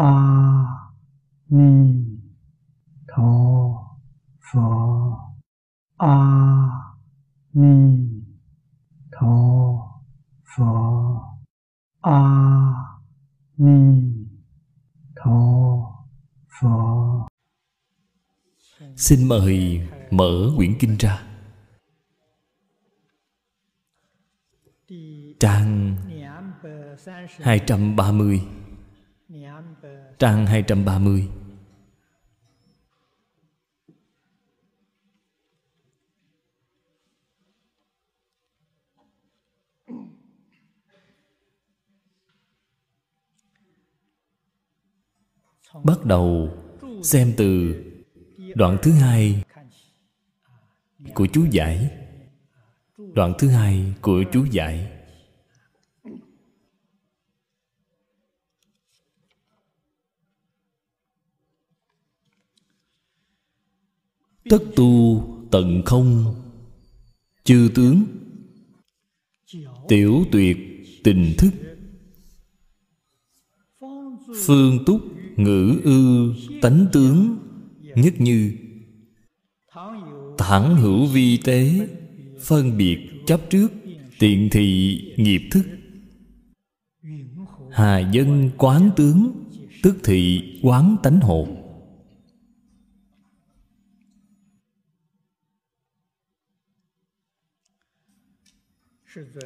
a ni tho pho a ni tho pho a ni tho pho xin mời mở quyển kinh ra. Trang 230 trang 230 bắt đầu xem từ đoạn thứ hai của chú giải. Đoạn thứ hai của chú giải. Tất tu tận không. Chư tướng, tiểu tuyệt tình thức. Phương túc ngữ ư tánh tướng, nhất như. Thẳng hữu vi tế, phân biệt chấp trước, tiện thị nghiệp thức. Hà dân quán tướng, tức thị quán tánh hồn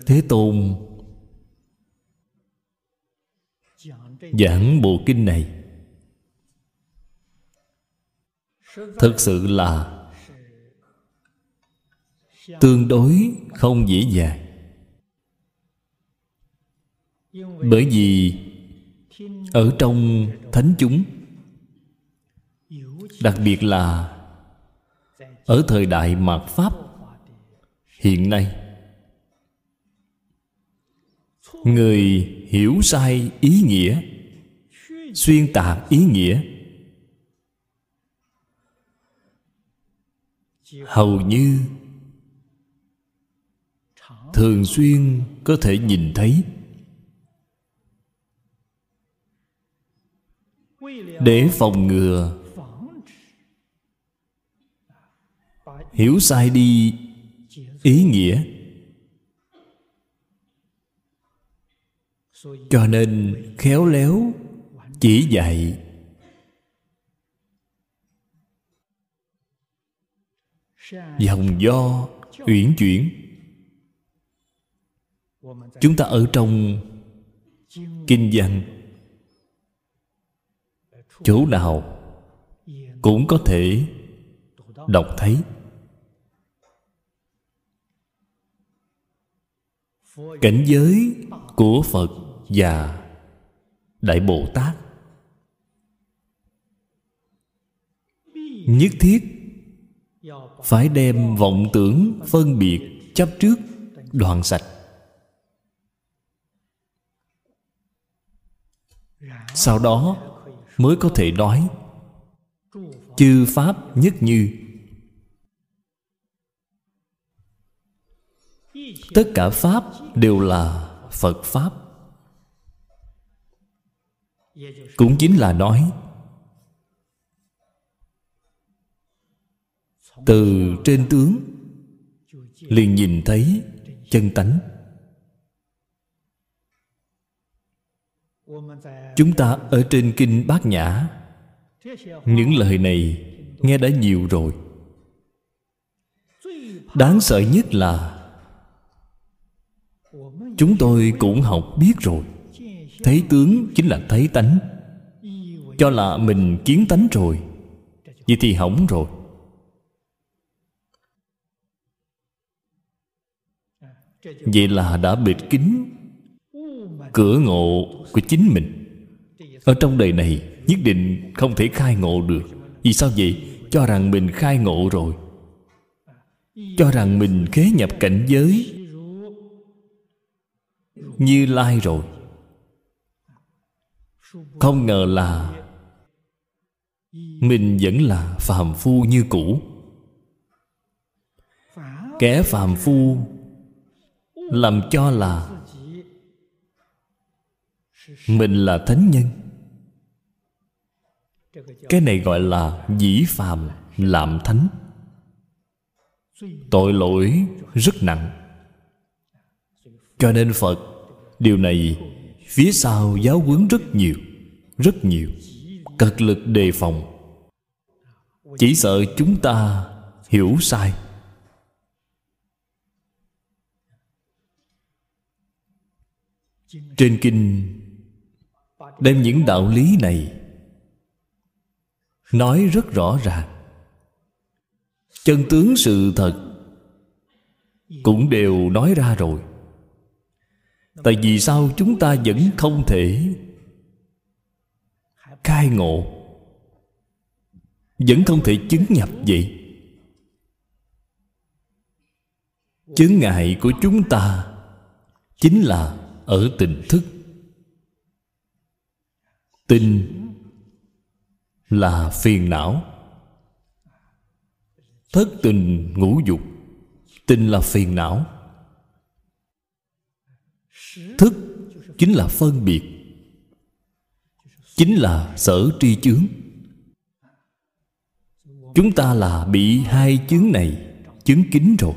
thế tôn giảng bộ kinh này. Thực sự là tương đối không dễ dàng. Bởi vì ở trong thánh chúng, đặc biệt là ở thời đại mạt pháp hiện nay người hiểu sai ý nghĩa, xuyên tạc ý nghĩa. Hầu như thường xuyên có thể nhìn thấy. Để phòng ngừa, hiểu sai đi ý nghĩa. Cho nên khéo léo chỉ dạy. Dòng do uyển chuyển. Chúng ta ở trong kinh văn. Chỗ nào cũng có thể đọc thấy. Cảnh giới của phật và đại bồ tát. Nhất thiết phải đem vọng tưởng phân biệt chấp trước đoạn sạch. Sau đó mới có thể nói, chư pháp nhất như, tất cả pháp đều là phật pháp cũng chính là nói, từ trên tướng, liền nhìn thấy chân tánh. Chúng ta ở trên kinh bát nhã, những lời này nghe đã nhiều rồi. Đáng sợ nhất là, chúng tôi cũng học biết rồi thấy tướng chính là thấy tánh. Cho là mình kiến tánh rồi vậy thì hỏng rồi. Vậy là đã bịt kín cửa ngộ của chính mình. Ở trong đời này, nhất định không thể khai ngộ được. Vì sao vậy? Cho rằng mình khai ngộ rồi. Cho rằng mình khế nhập cảnh giới. Như lai rồi không ngờ là mình vẫn là phàm phu như cũ. Kẻ phàm phu làm cho là mình là thánh nhân. Cái này gọi là dĩ phàm làm thánh. Tội lỗi rất nặng. Cho nên phật, điều này phía sau giáo huấn rất nhiều rất nhiều. Cật lực đề phòng. Chỉ sợ chúng ta hiểu sai. Trên kinh, đem những đạo lý này nói rất rõ ràng. Chân tướng sự thật cũng đều nói ra rồi. Tại vì sao chúng ta vẫn không thể khai ngộ. Vẫn không thể chứng nhập vậy. Chướng ngại của chúng ta chính là ở tình thức. Tình là phiền não. Thất tình ngũ dục tình là phiền não. Thức chính là phân biệt chính là sở tri chướng. Chúng ta là bị hai chướng này chứng kín rồi.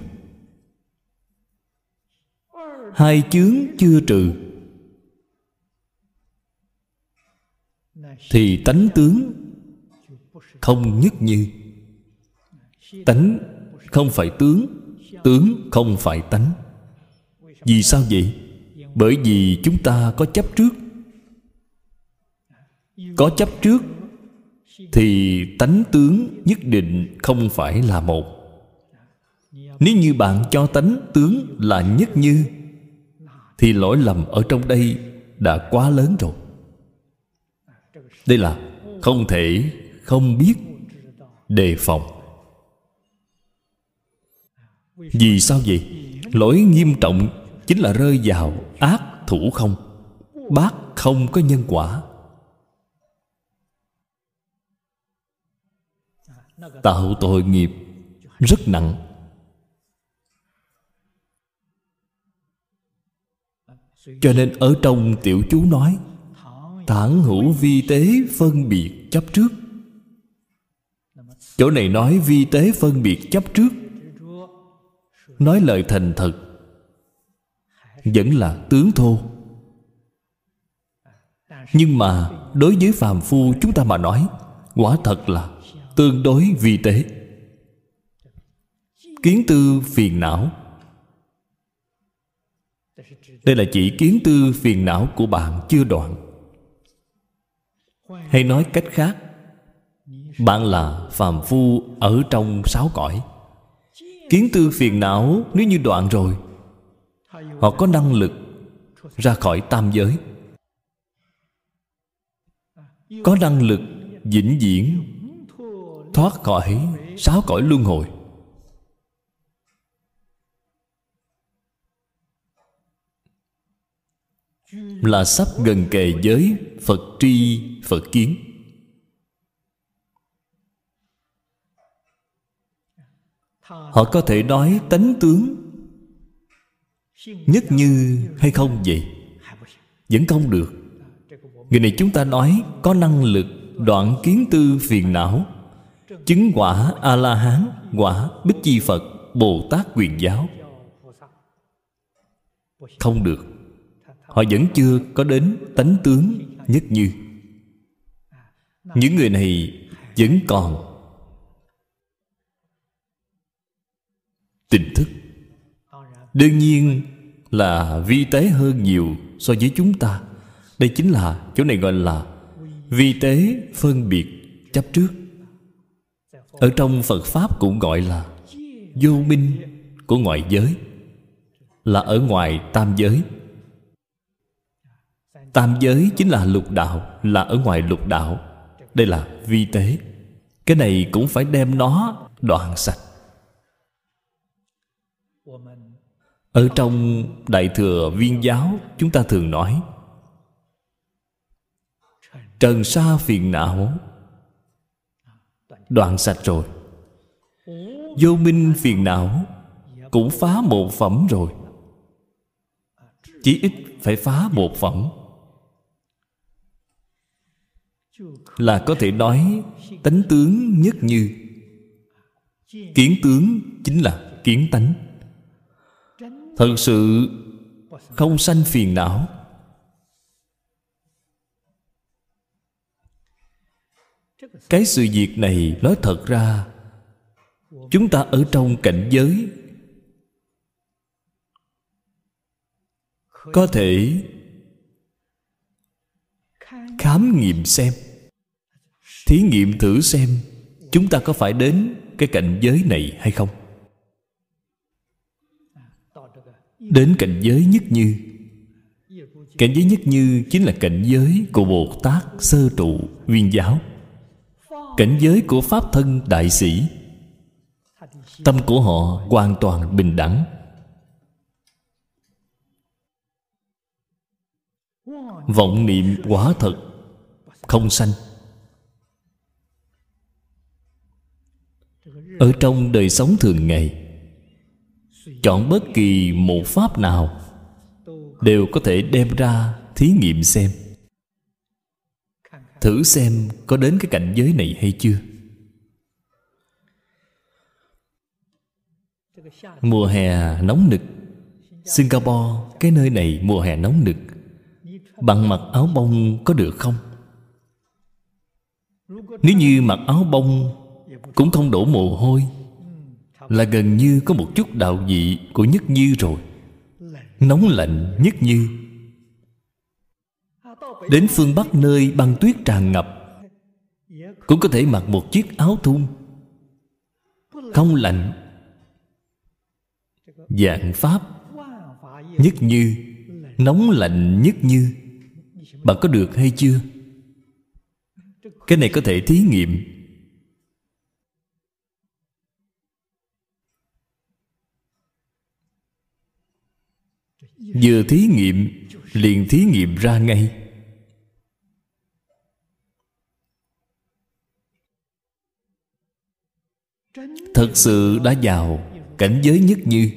Hai chướng chưa trừ. Thì tánh tướng không nhất như. Tánh không phải tướng tướng không phải tánh. Vì sao vậy? Bởi vì chúng ta có chấp trước có chấp trước thì tánh tướng nhất định không phải là một. Nếu như bạn cho tánh tướng là nhất như, thì lỗi lầm ở trong đây đã quá lớn rồi. Đây là không thể không biết đề phòng. Vì sao vậy? Lỗi nghiêm trọng chính là rơi vào ác thủ không? Bác không có nhân quả. Tạo tội nghiệp rất nặng. Cho nên ở trong tiểu chú nói, thản hữu vi tế phân biệt chấp trước. Chỗ này nói vi tế phân biệt chấp trước. Nói lời thành thật vẫn là tướng thô. Nhưng mà đối với phàm phu chúng ta mà nói, quả thật là tương đối vi tế. Kiến tư phiền não. Đây là chỉ kiến tư phiền não của bạn chưa đoạn. Hay nói cách khác, bạn là phàm phu ở trong sáu cõi. Kiến tư phiền não nếu như đoạn rồi, họ có năng lực ra khỏi tam giới. Có năng lực vĩnh viễn thoát khỏi sáu cõi luân hồi. Là sắp gần kề giới phật tri, phật kiến. Họ có thể nói tánh tướng. Nhất như hay không vậy? Vẫn không được. Người này chúng ta nói có năng lực đoạn kiến tư phiền não chứng quả a la hán quả bích chi phật bồ tát quyền giáo. Không được. Họ vẫn chưa có đến tánh tướng nhất như. Những người này vẫn còn. Tình thức đương nhiên là vi tế hơn nhiều so với chúng ta. Đây chính là chỗ này gọi là vi tế phân biệt chấp trước ở trong phật pháp cũng gọi là vô minh của ngoại giới, là ở ngoài tam giới. Tam giới chính là lục đạo, là ở ngoài lục đạo. Đây là vi tế. Cái này cũng phải đem nó đoạn sạch. Ở trong đại thừa viên giáo, chúng ta thường nói, trần sa phiền não đoạn sạch rồi. Vô minh phiền não cũng phá một phẩm rồi. Chỉ ít phải phá một phẩm. Là có thể nói tánh tướng nhất như. Kiến tướng chính là kiến tánh. Thật sự không sanh phiền não cái sự việc này nói thật ra, chúng ta ở trong cảnh giới có thể khám nghiệm xem, thí nghiệm thử xem chúng ta có phải đến cái cảnh giới này hay không. Đến cảnh giới nhất như, cảnh giới nhất như chính là cảnh giới của bồ tát sơ trụ viên giáo cảnh giới của pháp thân đại sĩ. Tâm của họ hoàn toàn bình đẳng. Vọng niệm quả thật, không sanh. Ở trong đời sống thường ngày, chọn bất kỳ một pháp nào đều có thể đem ra thí nghiệm xem thử xem có đến cái cảnh giới này hay chưa. Mùa hè nóng nực. Singapore, cái nơi này mùa hè nóng nực. Bằng mặc áo bông có được không? Nếu như mặc áo bông cũng không đổ mồ hôi, là gần như có một chút đạo vị của nhất như rồi. Nóng lạnh nhất như đến phương bắc nơi băng tuyết tràn ngập. Cũng có thể mặc một chiếc áo thun. Không lạnh. Dạng pháp. Nhất như. Nóng lạnh nhất như. Bạn có được hay chưa? Cái này có thể thí nghiệm. Vừa thí nghiệm, liền thí nghiệm ra ngay. Thật sự đã vào cảnh giới nhất như.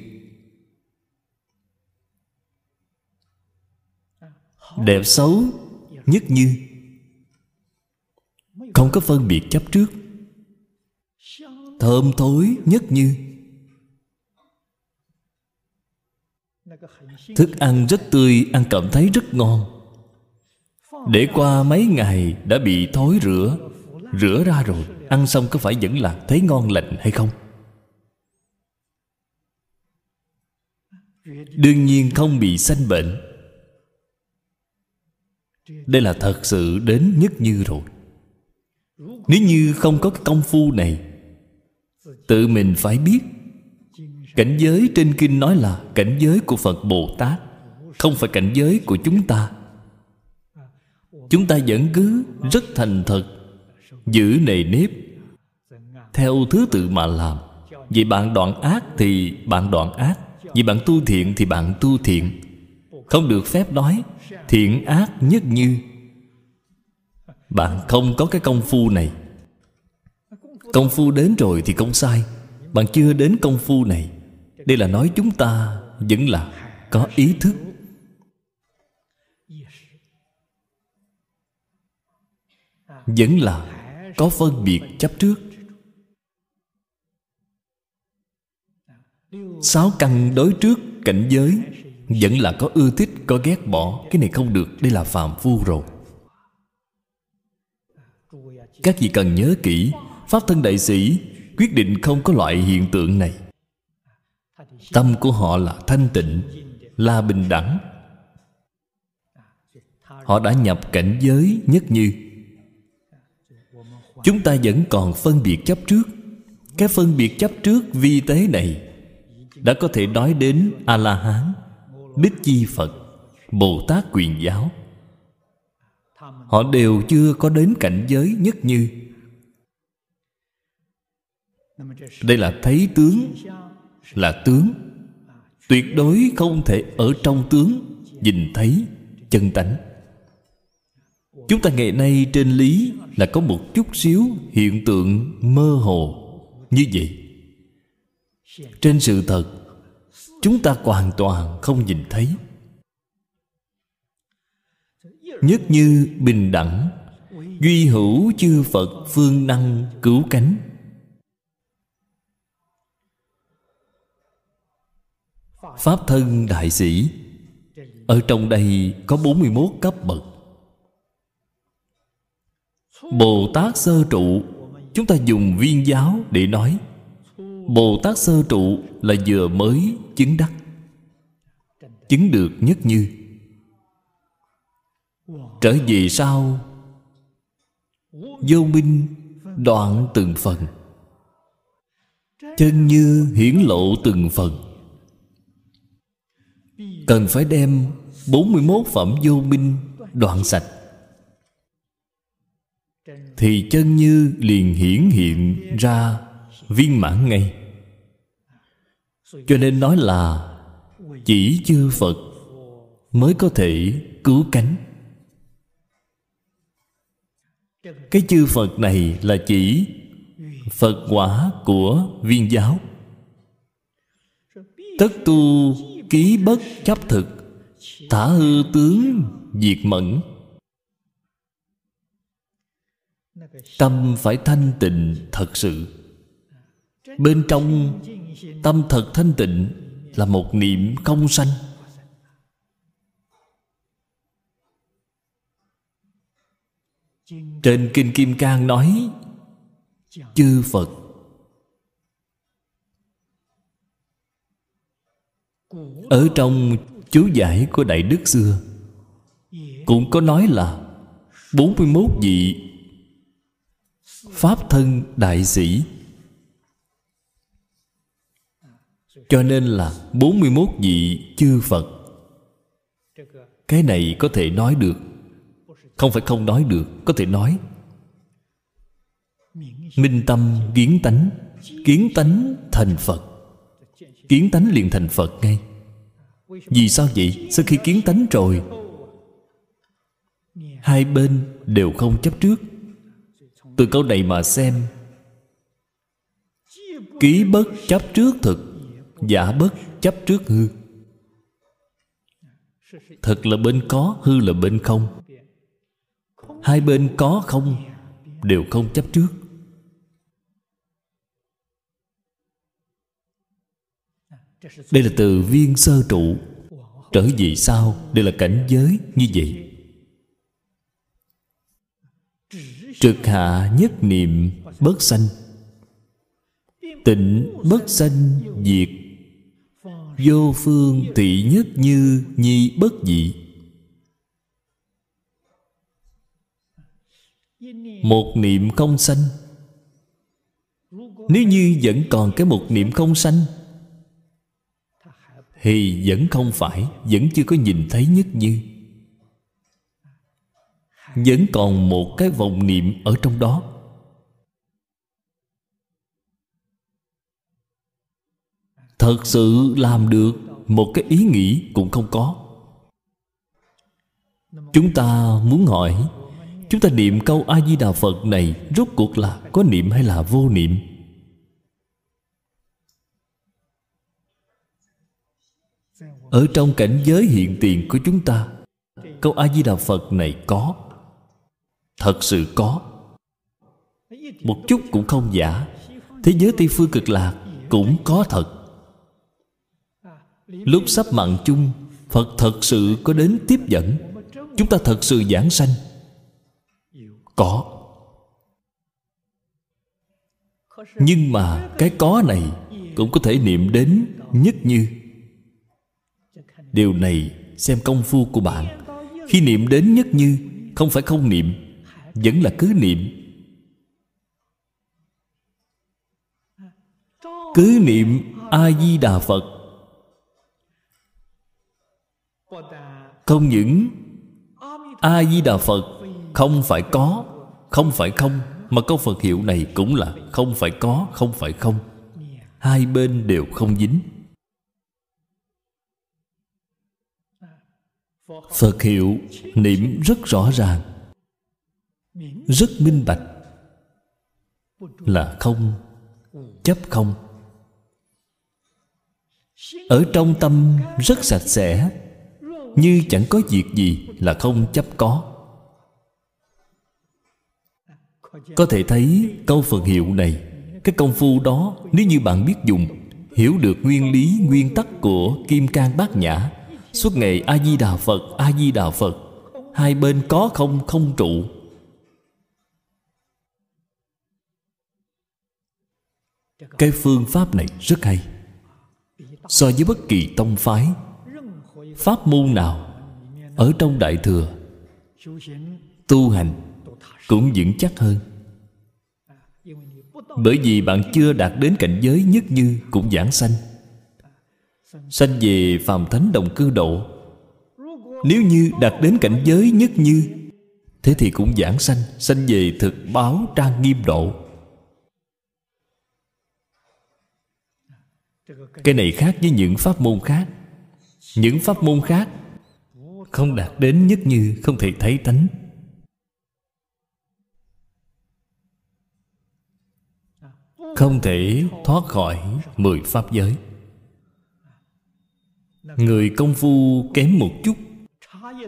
Đẹp xấu nhất như. Không có phân biệt chấp trước. Thơm thối nhất như. Thức ăn rất tươi, ăn cảm thấy rất ngon. Để qua mấy ngày đã bị thối rửa rửa ra rồi ăn xong có phải vẫn là thấy ngon lành hay không? Đương nhiên không bị sanh bệnh. Đây là thật sự đến nhất như rồi. Nếu như không có cái công phu này, tự mình phải biết. Cảnh giới trên kinh nói là cảnh giới của phật bồ tát, không phải cảnh giới của chúng ta. Chúng ta vẫn cứ rất thành thật giữ nề nếp. Theo thứ tự mà làm, vì bạn đoạn ác thì bạn đoạn ác, vì bạn tu thiện thì bạn tu thiện. Không được phép nói, thiện ác nhất như. Bạn không có cái công phu này. Công phu đến rồi thì không sai, bạn chưa đến công phu này. Đây là nói chúng ta vẫn là có ý thức. Vẫn là có phân biệt chấp trước. Sáu căn đối trước cảnh giới vẫn là có ưa thích, có ghét bỏ. Cái này không được, đây là phàm phu rồi. Các vị cần nhớ kỹ, pháp thân đại sĩ quyết định không có loại hiện tượng này. Tâm của họ là thanh tịnh, là bình đẳng. Họ đã nhập cảnh giới nhất như chúng ta vẫn còn phân biệt chấp trước. Cái phân biệt chấp trước vi tế này đã có thể nói đến a la hán bích chi phật bồ tát quyền giáo. Họ đều chưa có đến cảnh giới nhất như. Đây là thấy tướng, là tướng. Tuyệt đối không thể ở trong tướng nhìn thấy chân tánh chúng ta ngày nay trên lý là có một chút xíu hiện tượng mơ hồ. Như vậy, trên sự thật, chúng ta hoàn toàn không nhìn thấy. Nhất như bình đẳng, duy hữu chư phật phương năng cứu cánh. Pháp thân đại sĩ, ở trong đây có 41 cấp bậc. Bồ Tát sơ trụ. Chúng ta dùng viên giáo để nói. Bồ Tát sơ trụ là vừa mới chứng đắc, Chứng được nhất như. Trở về sau, Vô minh đoạn từng phần. Chân như hiển lộ từng phần. Cần phải đem 41 phẩm vô minh đoạn sạch thì chân như liền hiển hiện ra viên mãn ngay. Cho nên nói là Chỉ chư Phật mới có thể cứu cánh. Cái chư Phật này là chỉ Phật quả của viên giáo. Tất tu ký bất chấp thực, Thả hư tướng diệt mẫn. Tâm phải thanh tịnh thật sự. Bên trong, tâm thật thanh tịnh Là một niệm không sanh. Trên Kinh Kim Cang nói, Chư Phật, Ở trong chú giải của Đại Đức xưa, Cũng có nói là 41 vị Pháp thân đại sĩ. Cho nên là 41 vị chư Phật. Cái này có thể nói được. Không phải không nói được, Có thể nói. Minh tâm kiến tánh Kiến tánh thành Phật. Kiến tánh liền thành Phật ngay. Vì sao vậy? Sau khi kiến tánh rồi, Hai bên đều không chấp trước. Từ câu này mà xem. Ký bất chấp trước thực, Giả bất chấp trước hư. Thật là bên có, Hư là bên không. Hai bên có không, Đều không chấp trước. Đây là từ viên sơ trụ. Trở về sau, Đây là cảnh giới như vậy. Trực hạ nhất niệm, bất sanh. Tịnh, bất sanh, diệt. Vô phương thị nhất như, nhi bất dị. Một niệm không sanh. Nếu như vẫn còn cái một niệm không sanh, thì vẫn không phải, vẫn chưa có nhìn thấy nhất như vẫn còn một cái vọng niệm ở trong đó. Thật sự làm được một cái ý nghĩ cũng không có. Chúng ta muốn hỏi, chúng ta niệm câu a di đà phật này rốt cuộc là có niệm hay là vô niệm? Ở trong cảnh giới hiện tiền của chúng ta, câu a di đà phật này có thật sự có. Một chút cũng không giả. Thế giới tây phương cực lạc cũng có thật. Lúc sắp mặn chung, phật thật sự có đến tiếp dẫn. Chúng ta thật sự giảng sanh. Có. Nhưng mà cái có này cũng có thể niệm đến nhất như. Điều này xem công phu của bạn. Khi niệm đến nhất như, không phải không niệm vẫn là cứ niệm. Cứ niệm a di đà phật. Không những a di đà phật không phải có, không phải không, mà câu phật hiệu này cũng là không phải có, không phải không. Hai bên đều không dính. Phật hiệu niệm rất rõ ràng rất minh bạch. Là không, chấp không. Ở trong tâm rất sạch sẽ, như chẳng có việc gì là không chấp có. Có thể thấy câu phật hiệu này, cái công phu đó nếu như bạn biết dùng, hiểu được nguyên lý, nguyên tắc của kim cang bát nhã, suốt ngày a di đà phật, a di đà phật, hai bên có không không trụ. Cái phương pháp này rất hay. So với bất kỳ tông phái, pháp môn nào ở trong đại thừa, tu hành cũng vững chắc hơn. Bởi vì bạn chưa đạt đến cảnh giới nhất như cũng giảng sanh. Sanh về phàm thánh đồng cư độ. Nếu như đạt đến cảnh giới nhất như, thế thì cũng giảng sanh sanh về thực báo trang nghiêm độ. Cái này khác với những pháp môn khác. Những pháp môn khác không đạt đến nhất như không thể thấy tánh. Không thể thoát khỏi mười pháp giới. Người công phu kém một chút,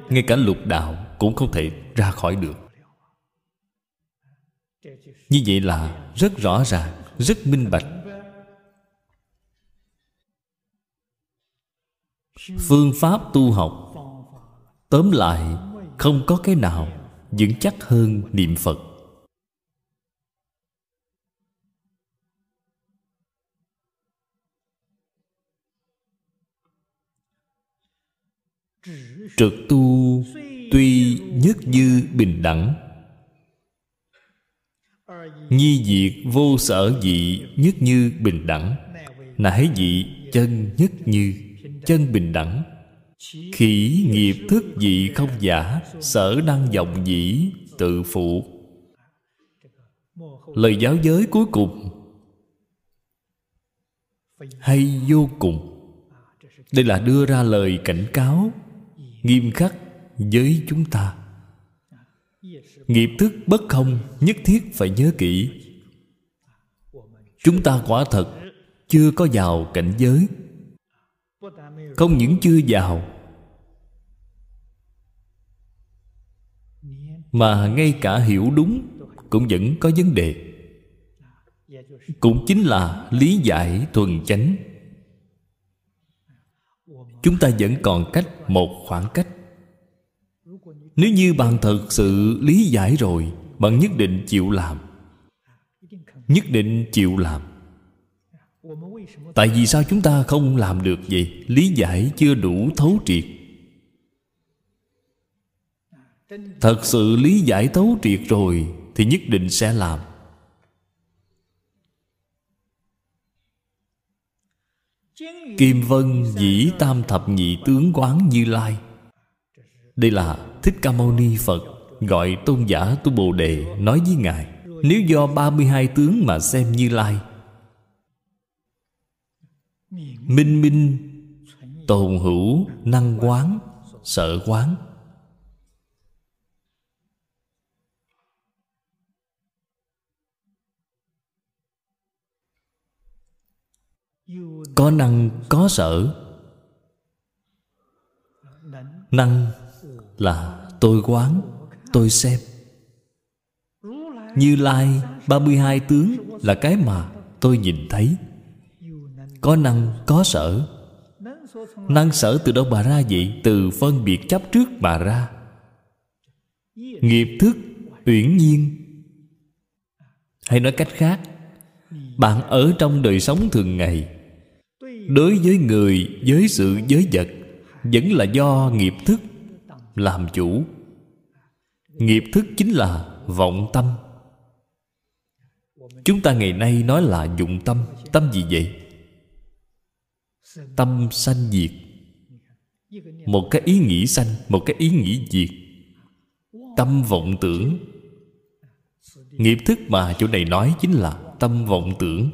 ngay cả lục đạo cũng không thể ra khỏi được. Như vậy là rất rõ ràng, rất minh bạch. Phương pháp tu học. Tóm lại, không có cái nào vững chắc hơn niệm phật. Trực tu tuy nhất như bình đẳng. Nhi diệt vô sở dị nhất như bình đẳng. Nãi dị chân nhất như chân bình đẳng. Khỉ nghiệp thức dị không giả, sở năng vọng dĩ, tự phụ. Lời giáo giới cuối cùng. Hay vô cùng. Đây là đưa ra lời cảnh cáo nghiêm khắc với chúng ta. Nghiệp thức bất không, nhất thiết phải nhớ kỹ. Chúng ta quả thật chưa có vào cảnh giới không những chưa vào, mà ngay cả hiểu đúng cũng vẫn có vấn đề. Cũng chính là lý giải thuần chánh. Chúng ta vẫn còn cách một khoảng cách. Nếu như bạn thật sự lý giải rồi, bạn nhất định chịu làm. Nhất định chịu làm tại vì sao chúng ta không làm được vậy? Lý giải chưa đủ thấu triệt. Thật sự lý giải thấu triệt rồi thì nhất định sẽ làm. Kim vân dĩ tam thập nhị tướng quán như lai. Đây là thích ca mâu ni phật gọi tôn giả tu bồ đề nói với ngài, nếu do 32 tướng mà xem như lai Minh minh, Tồn hữu, năng quán, Sợ quán. Có năng, có sở Năng là tôi quán, Tôi xem. Như Lai 32 tướng là cái mà tôi nhìn thấy có năng, có sở. Năng sở từ đâu mà ra vậy? Từ phân biệt chấp trước mà ra. Nghiệp thức, uyển nhiên. Hay nói cách khác, bạn ở trong đời sống thường ngày, đối với người, với sự giới vật, vẫn là do nghiệp thức làm chủ. Nghiệp thức chính là vọng tâm. Chúng ta ngày nay nói là dụng tâm. Tâm gì vậy? Tâm sanh diệt. Một cái ý nghĩ sanh, một cái ý nghĩ diệt. Tâm vọng tưởng. Nghiệp thức mà chỗ này nói chính là tâm vọng tưởng.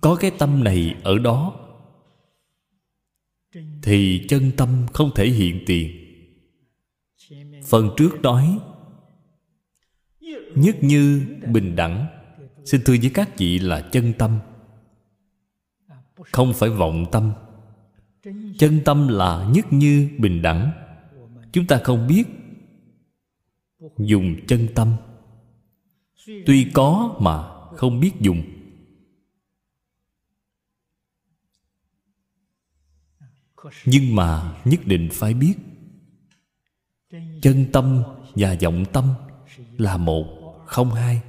Có cái tâm này ở đó, thì chân tâm không thể hiện tiền. Phần trước nói nhất như bình đẳng. Xin thưa với các vị là chân tâm. Không phải vọng tâm. Chân tâm là nhất như bình đẳng. Chúng ta không biết dùng chân tâm. Tuy có mà không biết dùng. Nhưng mà nhất định phải biết. Chân tâm và vọng tâm là một không hai.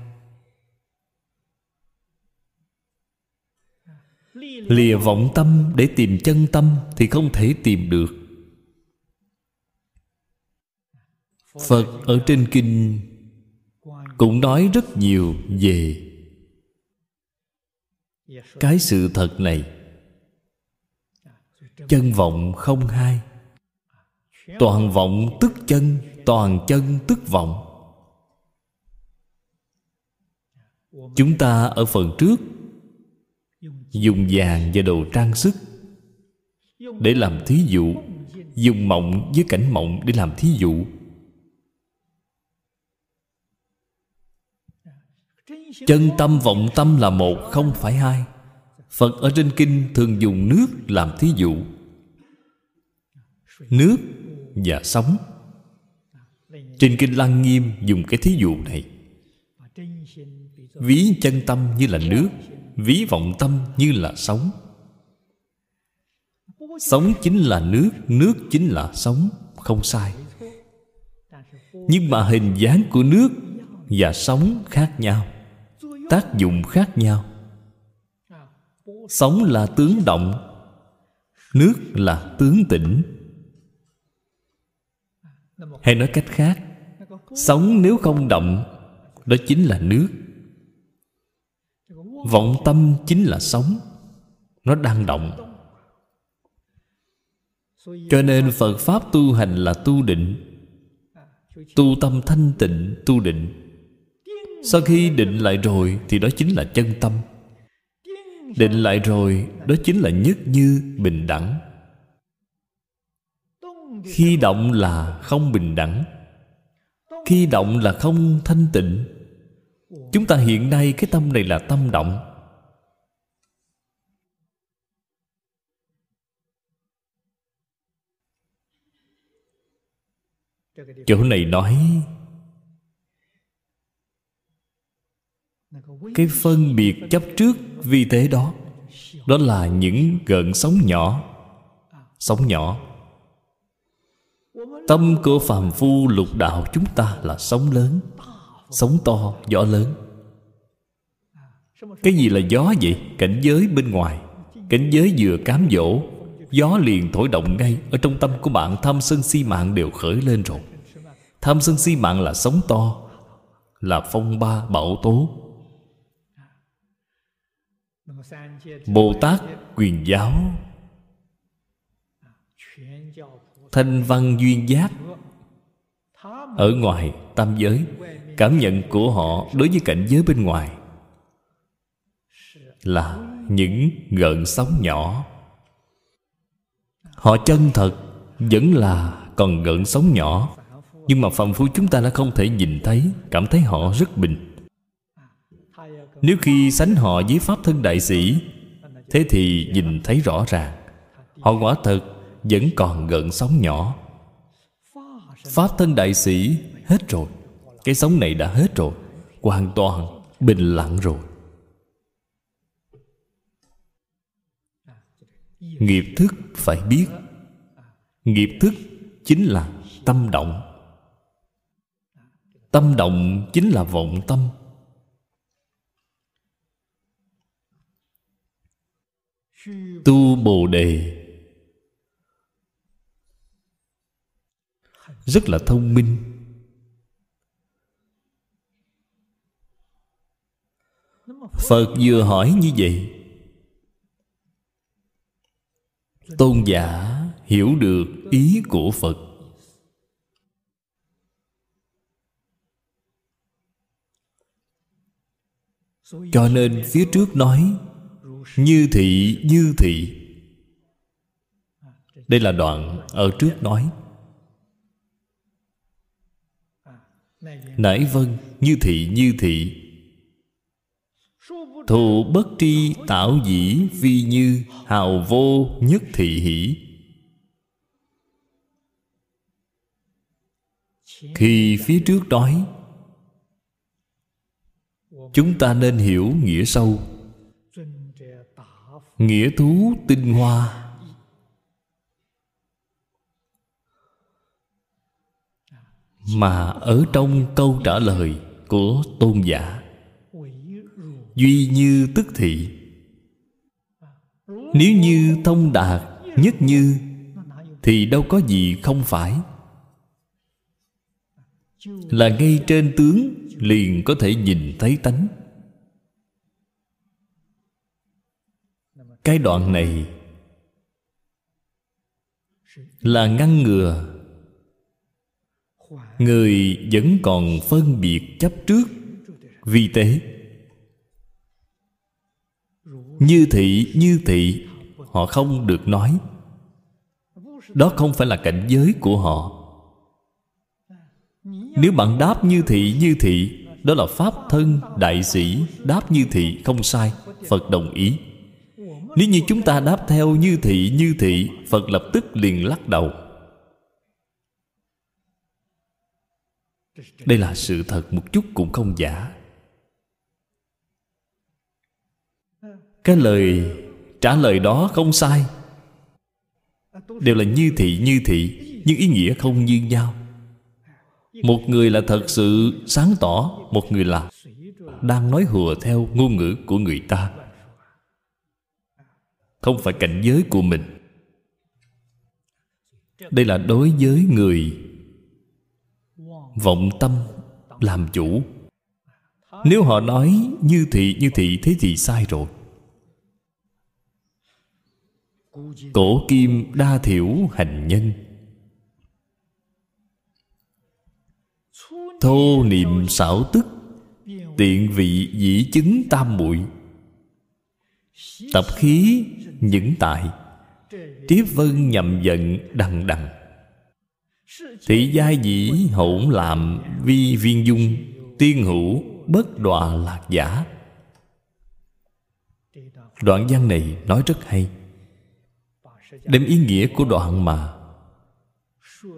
Lìa vọng tâm để tìm chân tâm thì không thể tìm được. Phật ở trên kinh cũng nói rất nhiều về cái sự thật này. Chân vọng không hai. Toàn vọng tức chân, toàn chân tức vọng chúng ta ở phần trước, dùng vàng và đồ trang sức để làm thí dụ, dùng mộng với cảnh mộng để làm thí dụ. Chân tâm, vọng tâm là một, không phải hai. Phật ở trên kinh thường dùng nước làm thí dụ. Nước và sóng trên kinh lăng nghiêm dùng cái thí dụ này ví chân tâm như là nước, ví vọng tâm như là sóng. Sống chính là nước nước chính là sống không sai. Nhưng mà hình dáng của nước và sóng khác nhau, tác dụng khác nhau. Sống là tướng động, nước là tướng tĩnh. Hay nói cách khác sống nếu không động, đó chính là nước vọng tâm chính là sống. Nó đang động. Cho nên phật pháp tu hành là tu định. Tu tâm thanh tịnh, tu định. Sau khi định lại rồi thì đó chính là chân tâm. Định lại rồi, đó chính là nhất như bình đẳng. Khi động là không bình đẳng. Khi động là không thanh tịnh chúng ta hiện nay, cái tâm này là tâm động. Chỗ này nói, cái phân biệt chấp trước vi tế đó đó là những gợn sóng nhỏ sóng nhỏ. Tâm của phàm phu lục đạo chúng ta là sóng lớn sóng to, gió lớn. Cái gì là gió vậy? Cảnh giới bên ngoài. Cảnh giới vừa cám dỗ, gió liền thổi động ngay. Ở trong tâm của bạn, tham sân si mạng đều khởi lên rồi. Tham sân si mạng là sóng to, là phong ba bão tố. Bồ tát quyền giáo. Thanh văn duyên giác. Ở ngoài tam giới cảm nhận của họ đối với cảnh giới bên ngoài là những gợn sóng nhỏ. Họ chân thật vẫn là còn gợn sóng nhỏ, nhưng mà phàm phu chúng ta đã không thể nhìn thấy, cảm thấy họ rất bình. Nếu khi sánh họ với pháp thân đại sĩ, thế thì nhìn thấy rõ ràng, họ quả thật vẫn còn gợn sóng nhỏ. Pháp thân đại sĩ hết rồi cái sống này đã hết rồi, hoàn toàn bình lặng rồi. Nghiệp thức phải biết. Nghiệp thức chính là tâm động. Tâm động chính là vọng tâm. Tu bồ đề rất là thông minh. Phật vừa hỏi như vậy. Tôn giả hiểu được ý của phật. Cho nên phía trước nói, như thị như thị. Đây là đoạn ở trước nói. Nãy vân như thị như thị. Thù bất tri tạo dĩ vi như, Hào vô nhất thị hỷ. Khi phía trước nói, Chúng ta nên hiểu nghĩa sâu. Nghĩa thú tinh hoa. Mà ở trong câu trả lời của tôn giả Duy như tức thị. Nếu như thông đạt, nhất như, Thì đâu có gì không phải. Là ngay trên tướng Liền có thể nhìn thấy tánh. Cái đoạn này Là ngăn ngừa. Người vẫn còn phân biệt chấp trước, Vi tế. Như thị như thị, Họ không được nói. Đó không phải là cảnh giới của họ. Nếu bạn đáp như thị như thị, Đó là Pháp thân, đại sĩ, Đáp như thị không sai, Phật đồng ý. Nếu như chúng ta đáp theo như thị như thị, Phật lập tức liền lắc đầu. Đây là sự thật một chút cũng không giả. Cái lời trả lời đó không sai. Đều là như thị như thị, nhưng ý nghĩa không như nhau. Một người là thật sự sáng tỏ, một người là đang nói hùa theo ngôn ngữ của người ta. Không phải cảnh giới của mình. Đây là đối với người vọng tâm làm chủ. Nếu họ nói như thị như thị, thế thì sai rồi cổ kim đa thiểu hành nhân. Thô niệm xảo tức, tiện vị dĩ chứng tam muội. Tập khí những tại tiếp vân nhầm giận đằng đằng. Thị gia dĩ hỗn làm vi viên dung, Tiên hữu bất đọa lạc giả. Đoạn văn này nói rất hay. Đem ý nghĩa của đoạn mà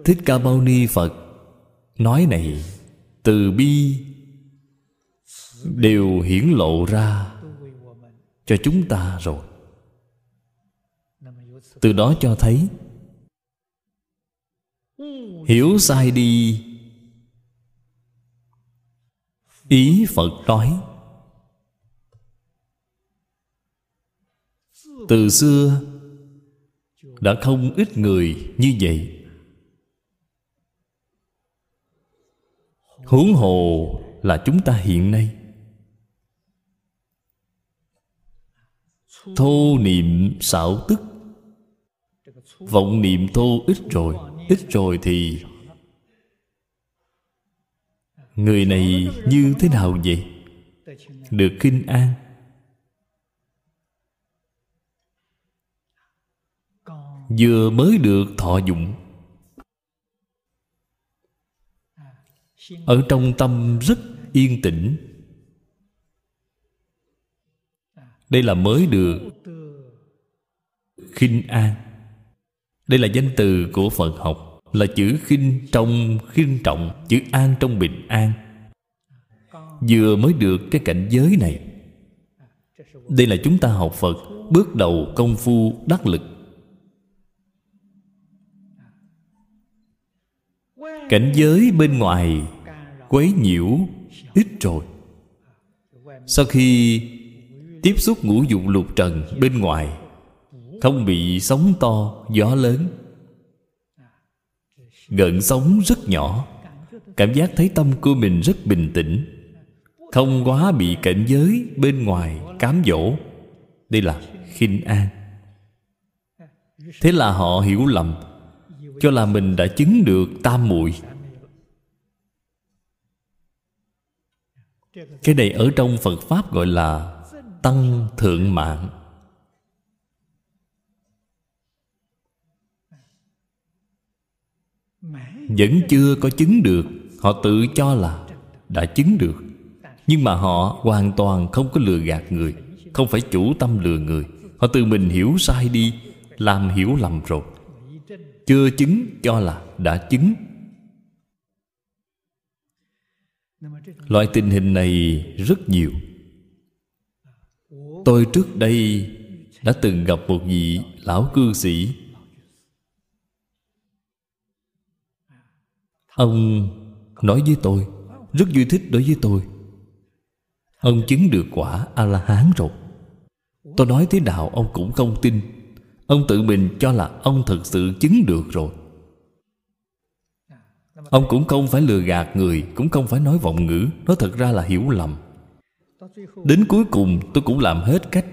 Thích Ca Mâu Ni Phật Nói này Từ bi Đều hiển lộ ra Cho chúng ta rồi. Từ đó cho thấy hiểu sai đi ý phật nói. Từ xưa đã không ít người như vậy. Huống hồ là chúng ta hiện nay. Thô niệm xảo tức. Vọng niệm thô ít rồi ít rồi thì người này như thế nào vậy? Được kinh an. Vừa mới được thọ dụng. Ở trong tâm rất yên tĩnh. Đây là mới được khinh an. Đây là danh từ của Phật học, Là chữ khinh trong khinh trọng, Chữ an trong bình an. Vừa mới được cái cảnh giới này. Đây là chúng ta học Phật Bước đầu công phu đắc lực. Cảnh giới bên ngoài Quấy nhiễu ít rồi. Sau khi Tiếp xúc ngũ dụng lục trần bên ngoài, không bị sóng to, gió lớn. Gợn sóng rất nhỏ, cảm giác thấy tâm của mình rất bình tĩnh, không quá bị cảnh giới bên ngoài cám dỗ. Đây là khinh an. Thế là họ hiểu lầm cho là mình đã chứng được tam muội. Cái này ở trong phật pháp gọi là tăng thượng mạng. Vẫn chưa có chứng được, họ tự cho là đã chứng được. Nhưng mà họ hoàn toàn không có lừa gạt người, không phải chủ tâm lừa người. Họ tự mình hiểu sai đi, làm hiểu lầm rồi chưa chứng cho là đã chứng. Loại tình hình này rất nhiều. Tôi trước đây đã từng gặp một vị lão cư sĩ. Ông nói với tôi, rất vui thích đối với tôi. Ông chứng được quả a la hán rồi. Tôi nói thế nào ông cũng không tin ông tự mình cho là ông thực sự chứng được rồi. Ông cũng không phải lừa gạt người, cũng không phải nói vọng ngữ. Nó thật ra là hiểu lầm. Đến cuối cùng, tôi cũng làm hết cách.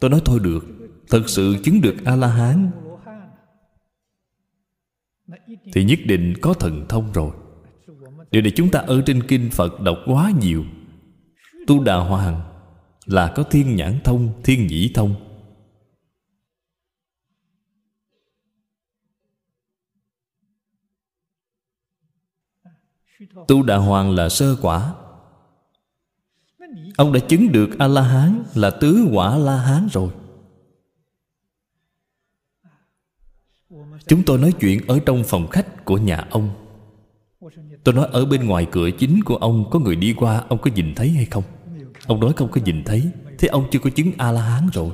Tôi nói thôi được, thật sự chứng được a la hán thì nhất định có thần thông rồi. Điều này chúng ta ở trên kinh phật đọc quá nhiều. Tu đà hoàng là có thiên nhãn thông, thiên nhĩ thông. Tu đà hoàng là sơ quả. Ông đã chứng được a la hán là tứ quả la hán rồi. Chúng tôi nói chuyện ở trong phòng khách của nhà ông. Tôi nói ở bên ngoài cửa chính của ông có người đi qua, ông có nhìn thấy hay không? Ông nói không có nhìn thấy, thế ông chưa có chứng a la hán rồi.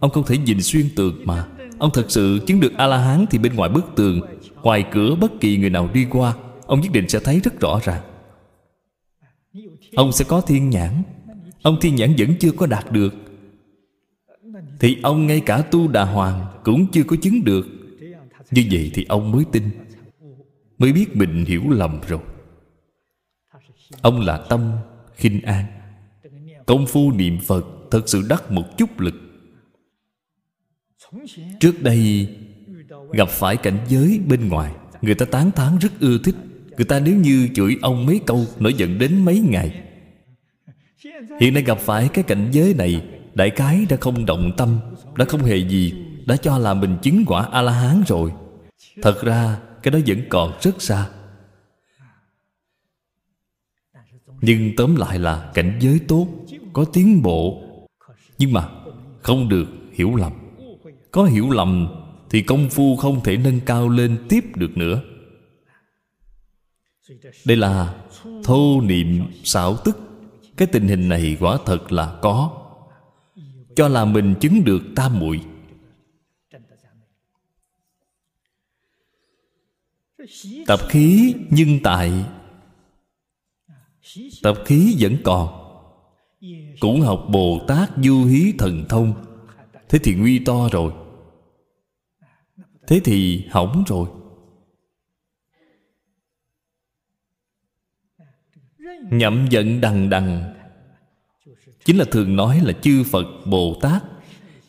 Ông không thể nhìn xuyên tường mà. Ông thật sự chứng được a la hán thì bên ngoài bức tường, ngoài cửa bất kỳ người nào đi qua ông nhất định sẽ thấy rất rõ ràng. Ông sẽ có thiên nhãn. Ông thiên nhãn vẫn chưa có đạt được. Thì ông ngay cả tu đà hoàng cũng chưa có chứng được. Như vậy thì ông mới tin, mới biết mình hiểu lầm rồi. Ông là tâm khinh an. Công phu niệm phật thật sự đắc một chút lực. Trước đây gặp phải cảnh giới bên ngoài, người ta tán thán rất ưa thích người ta nếu như chửi ông mấy câu nổi giận đến mấy ngày. Hiện nay gặp phải cái cảnh giới này, đại cái đã không động tâm, đã không hề gì, đã cho là mình chứng quả a la hán rồi. Thật ra, cái đó vẫn còn rất xa. Nhưng tóm lại là cảnh giới tốt, có tiến bộ. Nhưng mà không được hiểu lầm. Có hiểu lầm thì công phu không thể nâng cao lên tiếp được nữa đây là thô niệm xảo tức. Cái tình hình này quả thật là có. Cho là mình chứng được tam muội. Tập khí nhưng tại. Tập khí vẫn còn. Cũng học bồ tát du hí thần thông. Thế thì nguy to rồi. Thế thì hỏng rồi. Nhậm giận đằng đằng. Chính là thường nói là chư phật bồ tát,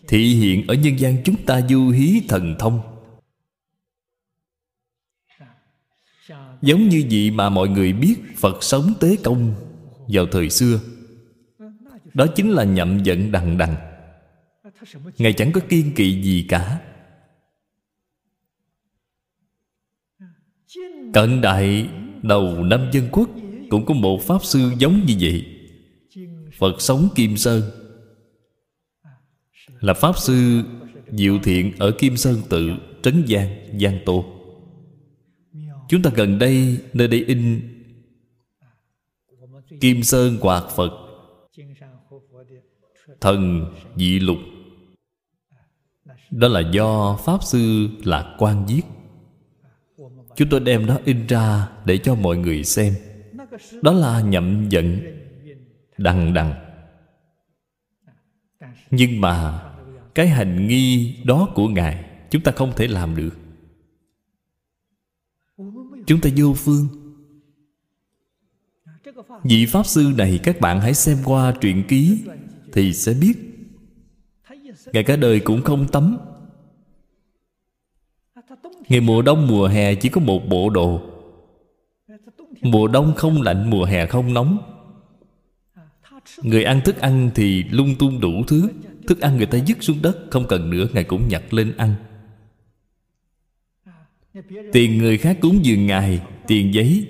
thị hiện ở nhân gian chúng ta du hí thần thông. Giống như vị mà mọi người biết, phật sống tế công vào thời xưa. Đó chính là nhậm giận đằng đằng. Ngài chẳng có kiên kỵ gì cả. Cận đại đầu năm dân quốc cũng có một pháp sư giống như vậy. Phật sống kim sơn. Là pháp sư diệu thiện ở kim sơn tự, trấn giang giang tô. Chúng ta gần đây, nơi đây in kim sơn quạt phật, thần dị lục. Đó là do pháp sư lạc quan viết. Chúng tôi đem nó in ra để cho mọi người xem đó là nhậm giận đằng đằng. Nhưng mà cái hành nghi đó của ngài chúng ta không thể làm được. Chúng ta vô phương. Vị pháp sư này các bạn hãy xem qua truyện ký thì sẽ biết. Ngài cả đời cũng không tắm. Ngày mùa đông mùa hè chỉ có một bộ đồ mùa đông không lạnh, mùa hè không nóng. Người ăn thức ăn thì lung tung đủ thứ. Thức ăn người ta dứt xuống đất, không cần nữa, ngài cũng nhặt lên ăn. Tiền người khác cúng dường ngài, tiền giấy.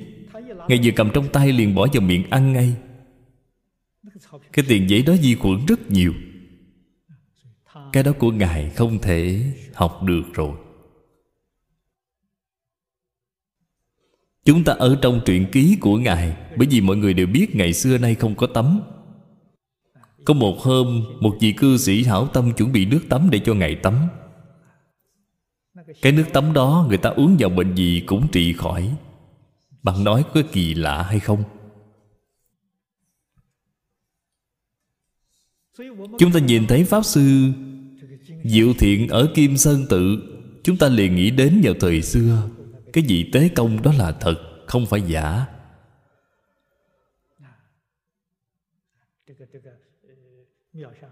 Ngài vừa cầm trong tay liền bỏ vào miệng ăn ngay. Cái tiền giấy đó di khuẩn rất nhiều. Cái đó của ngài không thể học được rồi. Chúng ta ở trong truyện ký của ngài, bởi vì mọi người đều biết ngày xưa nay không có tắm. Có một hôm, một vị cư sĩ hảo tâm chuẩn bị nước tắm để cho ngài tắm. Cái nước tắm đó người ta uống vào bệnh gì cũng trị khỏi. Bạn nói có kỳ lạ hay không? Chúng ta nhìn thấy pháp sư diệu thiện ở kim sơn tự. Chúng ta liền nghĩ đến vào thời xưa cái vị tế công đó là thật, không phải giả.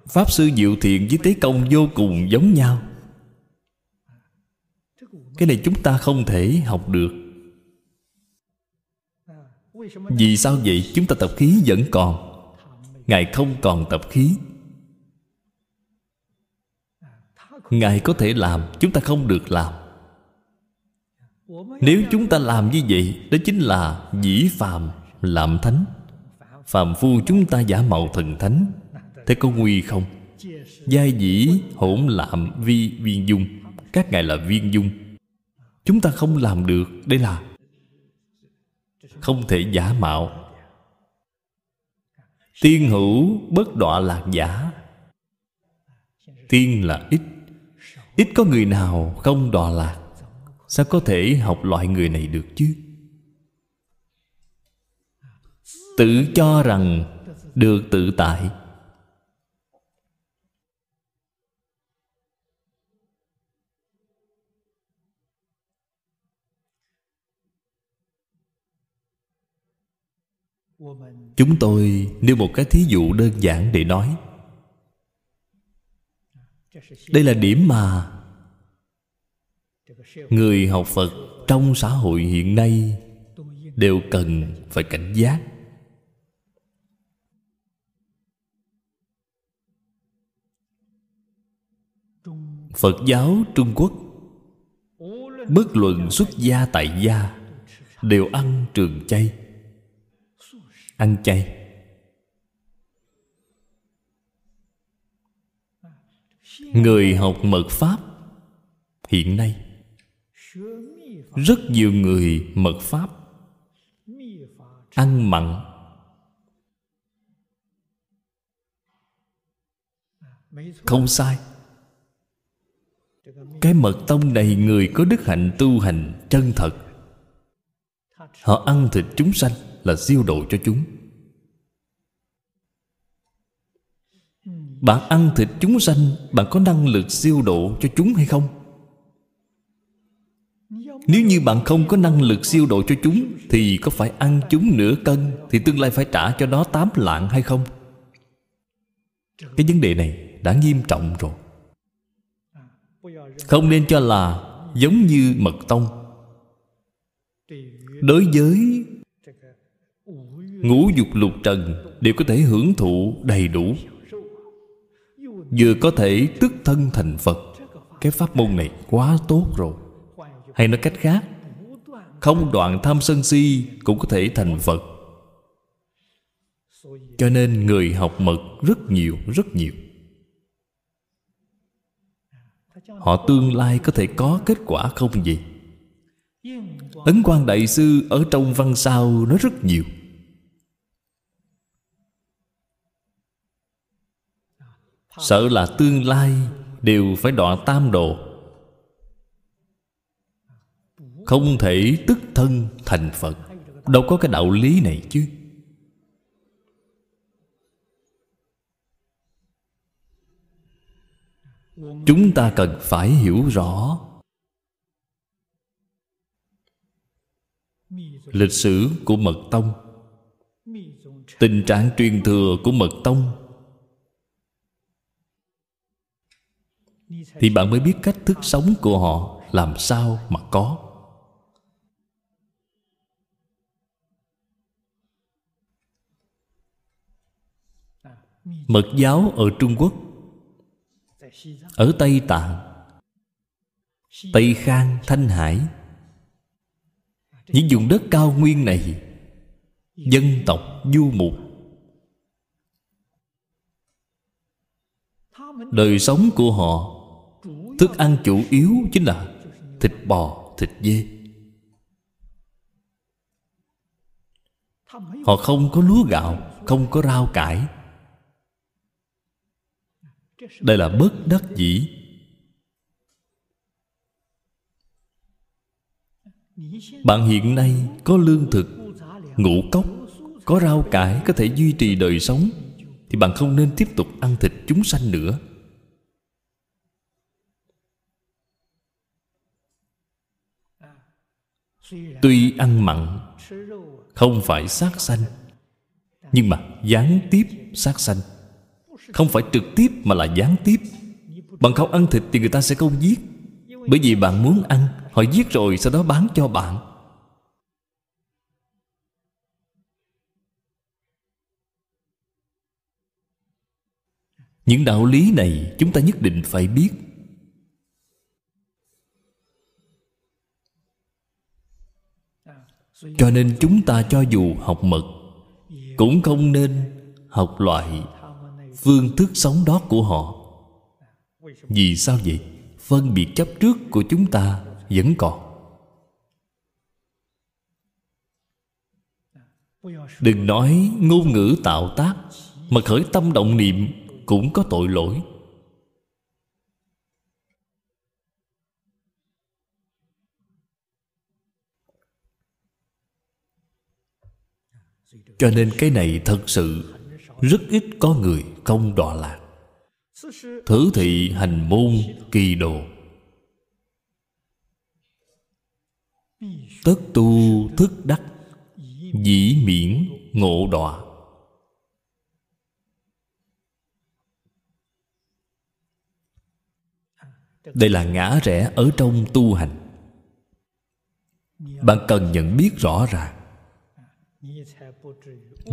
Pháp sư diệu thiện với tế công vô cùng giống nhau. Cái này chúng ta không thể học được. Vì sao vậy? Chúng ta tập khí vẫn còn. Ngài không còn tập khí. Ngài có thể làm, chúng ta không được làm nếu chúng ta làm như vậy, đó chính là dĩ phàm làm thánh. Phàm phu chúng ta giả mạo thần thánh. Thế có nguy không? Giai dĩ hỗn lạm vi viên dung. Các ngài là viên dung. Chúng ta không làm được, đây là không thể giả mạo. Tiên hữu bất đọa lạc giả. Tiên là ít. Ít có người nào không đọa lạc sao có thể học loại người này được chứ? Tự cho rằng được tự tại. Chúng tôi nêu một cái thí dụ đơn giản để nói. Đây là điểm mà người học phật trong xã hội hiện nay đều cần phải cảnh giác. Phật giáo trung quốc, bất luận xuất gia tại gia, đều ăn trường chay. Ăn chay. Người học mật pháp hiện nay rất nhiều người mật pháp, ăn mặn. Không sai. Cái mật tông này người có đức hạnh tu hành chân thật. Họ ăn thịt chúng sanh là siêu độ cho chúng. Bạn ăn thịt chúng sanh, bạn có năng lực siêu độ cho chúng hay không? Nếu như bạn không có năng lực siêu độ cho chúng, thì có phải ăn chúng nửa cân thì tương lai phải trả cho nó tám lạng hay không? Cái vấn đề này đã nghiêm trọng rồi. Không nên cho là giống như mật tông. Đối với ngũ dục lục trần đều có thể hưởng thụ đầy đủ. Vừa có thể tức thân thành phật, cái pháp môn này quá tốt rồi hay nói cách khác, không đoạn tham sân si cũng có thể thành phật. Cho nên người học mật rất nhiều rất nhiều. Họ tương lai có thể có kết quả không gì? Ấn quan đại sư ở trong văn sao nói rất nhiều. Sợ là tương lai đều phải đọa tam độ không thể tức thân thành phật. Đâu có cái đạo lý này chứ. Chúng ta cần phải hiểu rõ. Lịch sử của mật tông, tình trạng truyền thừa của mật tông. Thì bạn mới biết cách thức sống của họ làm sao mà có. Mật giáo ở trung quốc. Ở tây tạng. Tây khang, thanh hải. Những vùng đất cao nguyên này, dân tộc du mục. Đời sống của họ, thức ăn chủ yếu chính là thịt bò, thịt dê. Họ không có lúa gạo, không có rau cải đây là bất đắc dĩ. Bạn hiện nay có lương thực, ngũ cốc, có rau cải có thể duy trì đời sống, thì bạn không nên tiếp tục ăn thịt chúng sanh nữa. Tuy ăn mặn, không phải sát sanh, nhưng mà gián tiếp sát sanh không phải trực tiếp mà là gián tiếp. Bạn không ăn thịt thì người ta sẽ không giết. Bởi vì bạn muốn ăn, họ giết rồi sau đó bán cho bạn. Những đạo lý này chúng ta nhất định phải biết. Cho nên chúng ta cho dù học mật, cũng không nên học loại phương thức sống đó của họ. Vì sao vậy? Phân biệt chấp trước của chúng ta vẫn còn. Đừng nói ngôn ngữ tạo tác, mà khởi tâm động niệm cũng có tội lỗi. Cho nên cái này thật sự rất ít có người không đọa lạc. Thử thị hành môn kỳ đồ. Tất tu thức đắc, dĩ miễn ngộ đọa. Đây là ngã rẽ ở trong tu hành. Bạn cần nhận biết rõ ràng.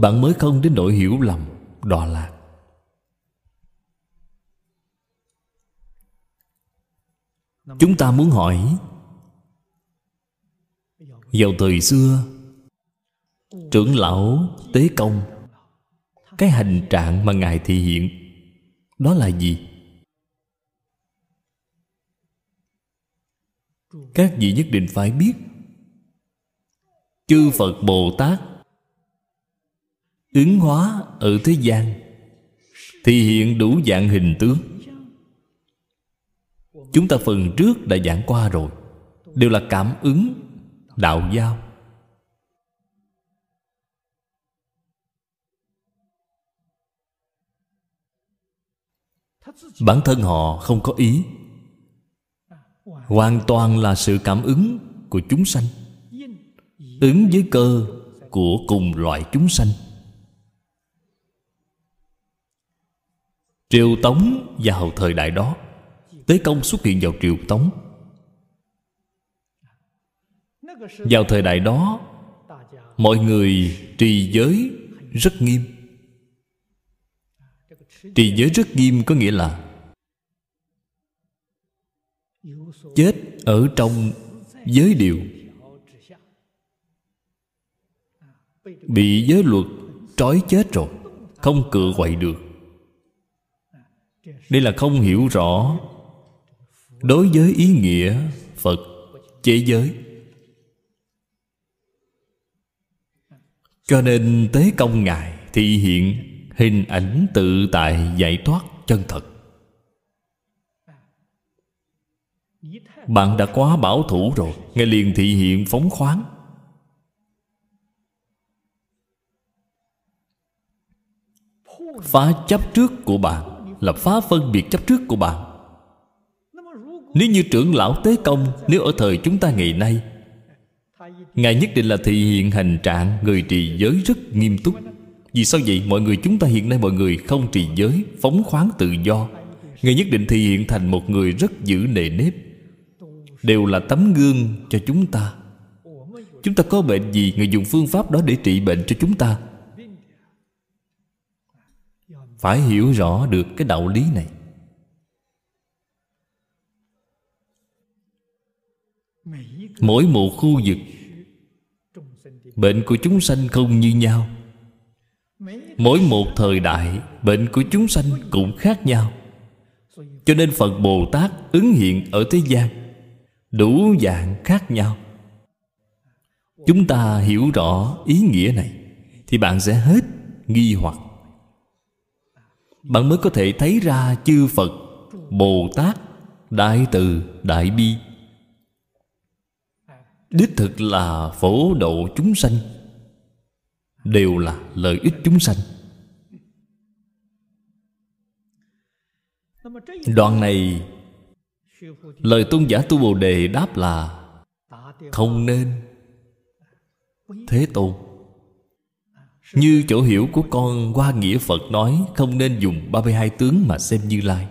Bạn mới không đến nỗi hiểu lầm, đọa lạc. Chúng ta muốn hỏi, vào thời xưa, trưởng lão tế công, cái hành trạng mà ngài thị hiện, đó là gì? Các vị nhất định phải biết. Chư phật bồ tát ứng hóa ở thế gian thì hiện đủ dạng hình tướng chúng ta phần trước đã giảng qua rồi. Đều là cảm ứng, đạo giao. Bản thân họ không có ý. Hoàn toàn là sự cảm ứng của chúng sanh. Ứng với cơ của cùng loại chúng sanh. Triều tống vào thời đại đó tế công xuất hiện vào triều tống. Vào thời đại đó, mọi người trì giới rất nghiêm. Trì giới rất nghiêm có nghĩa là chết ở trong giới điều. Bị giới luật trói chết rồi, không cựa quậy được. Đây là không hiểu rõ đối với ý nghĩa phật chế giới. Cho nên tế công ngài thị hiện hình ảnh tự tại giải thoát chân thật. Bạn đã quá bảo thủ rồi, ngài liền thị hiện phóng khoáng. Phá chấp trước của bạn, là phá phân biệt chấp trước của bạn nếu như trưởng lão tế công, nếu ở thời chúng ta ngày nay, ngài nhất định là thị hiện hành trạng, người trì giới rất nghiêm túc. Vì sao vậy? Mọi người chúng ta hiện nay mọi người không trì giới, phóng khoáng tự do. Ngài nhất định thị hiện thành một người rất giữ nề nếp. Đều là tấm gương cho chúng ta. Chúng ta có bệnh gì người dùng phương pháp đó để trị bệnh cho chúng ta. Phải hiểu rõ được cái đạo lý này. Mỗi một khu vực, bệnh của chúng sanh không như nhau. Mỗi một thời đại, bệnh của chúng sanh cũng khác nhau. Cho nên phật bồ tát ứng hiện ở thế gian, đủ dạng khác nhau. Chúng ta hiểu rõ ý nghĩa này, thì bạn sẽ hết nghi hoặc. Bạn mới có thể thấy ra chư phật bồ tát đại từ đại bi đích thực là phổ độ chúng sanh, đều là lợi ích chúng sanh. Đoạn này, lời tôn giả tu bồ đề đáp là, không nên. Thế tôn, như chỗ hiểu của con qua nghĩa Phật nói, Không nên dùng 32 tướng mà xem Như Lai.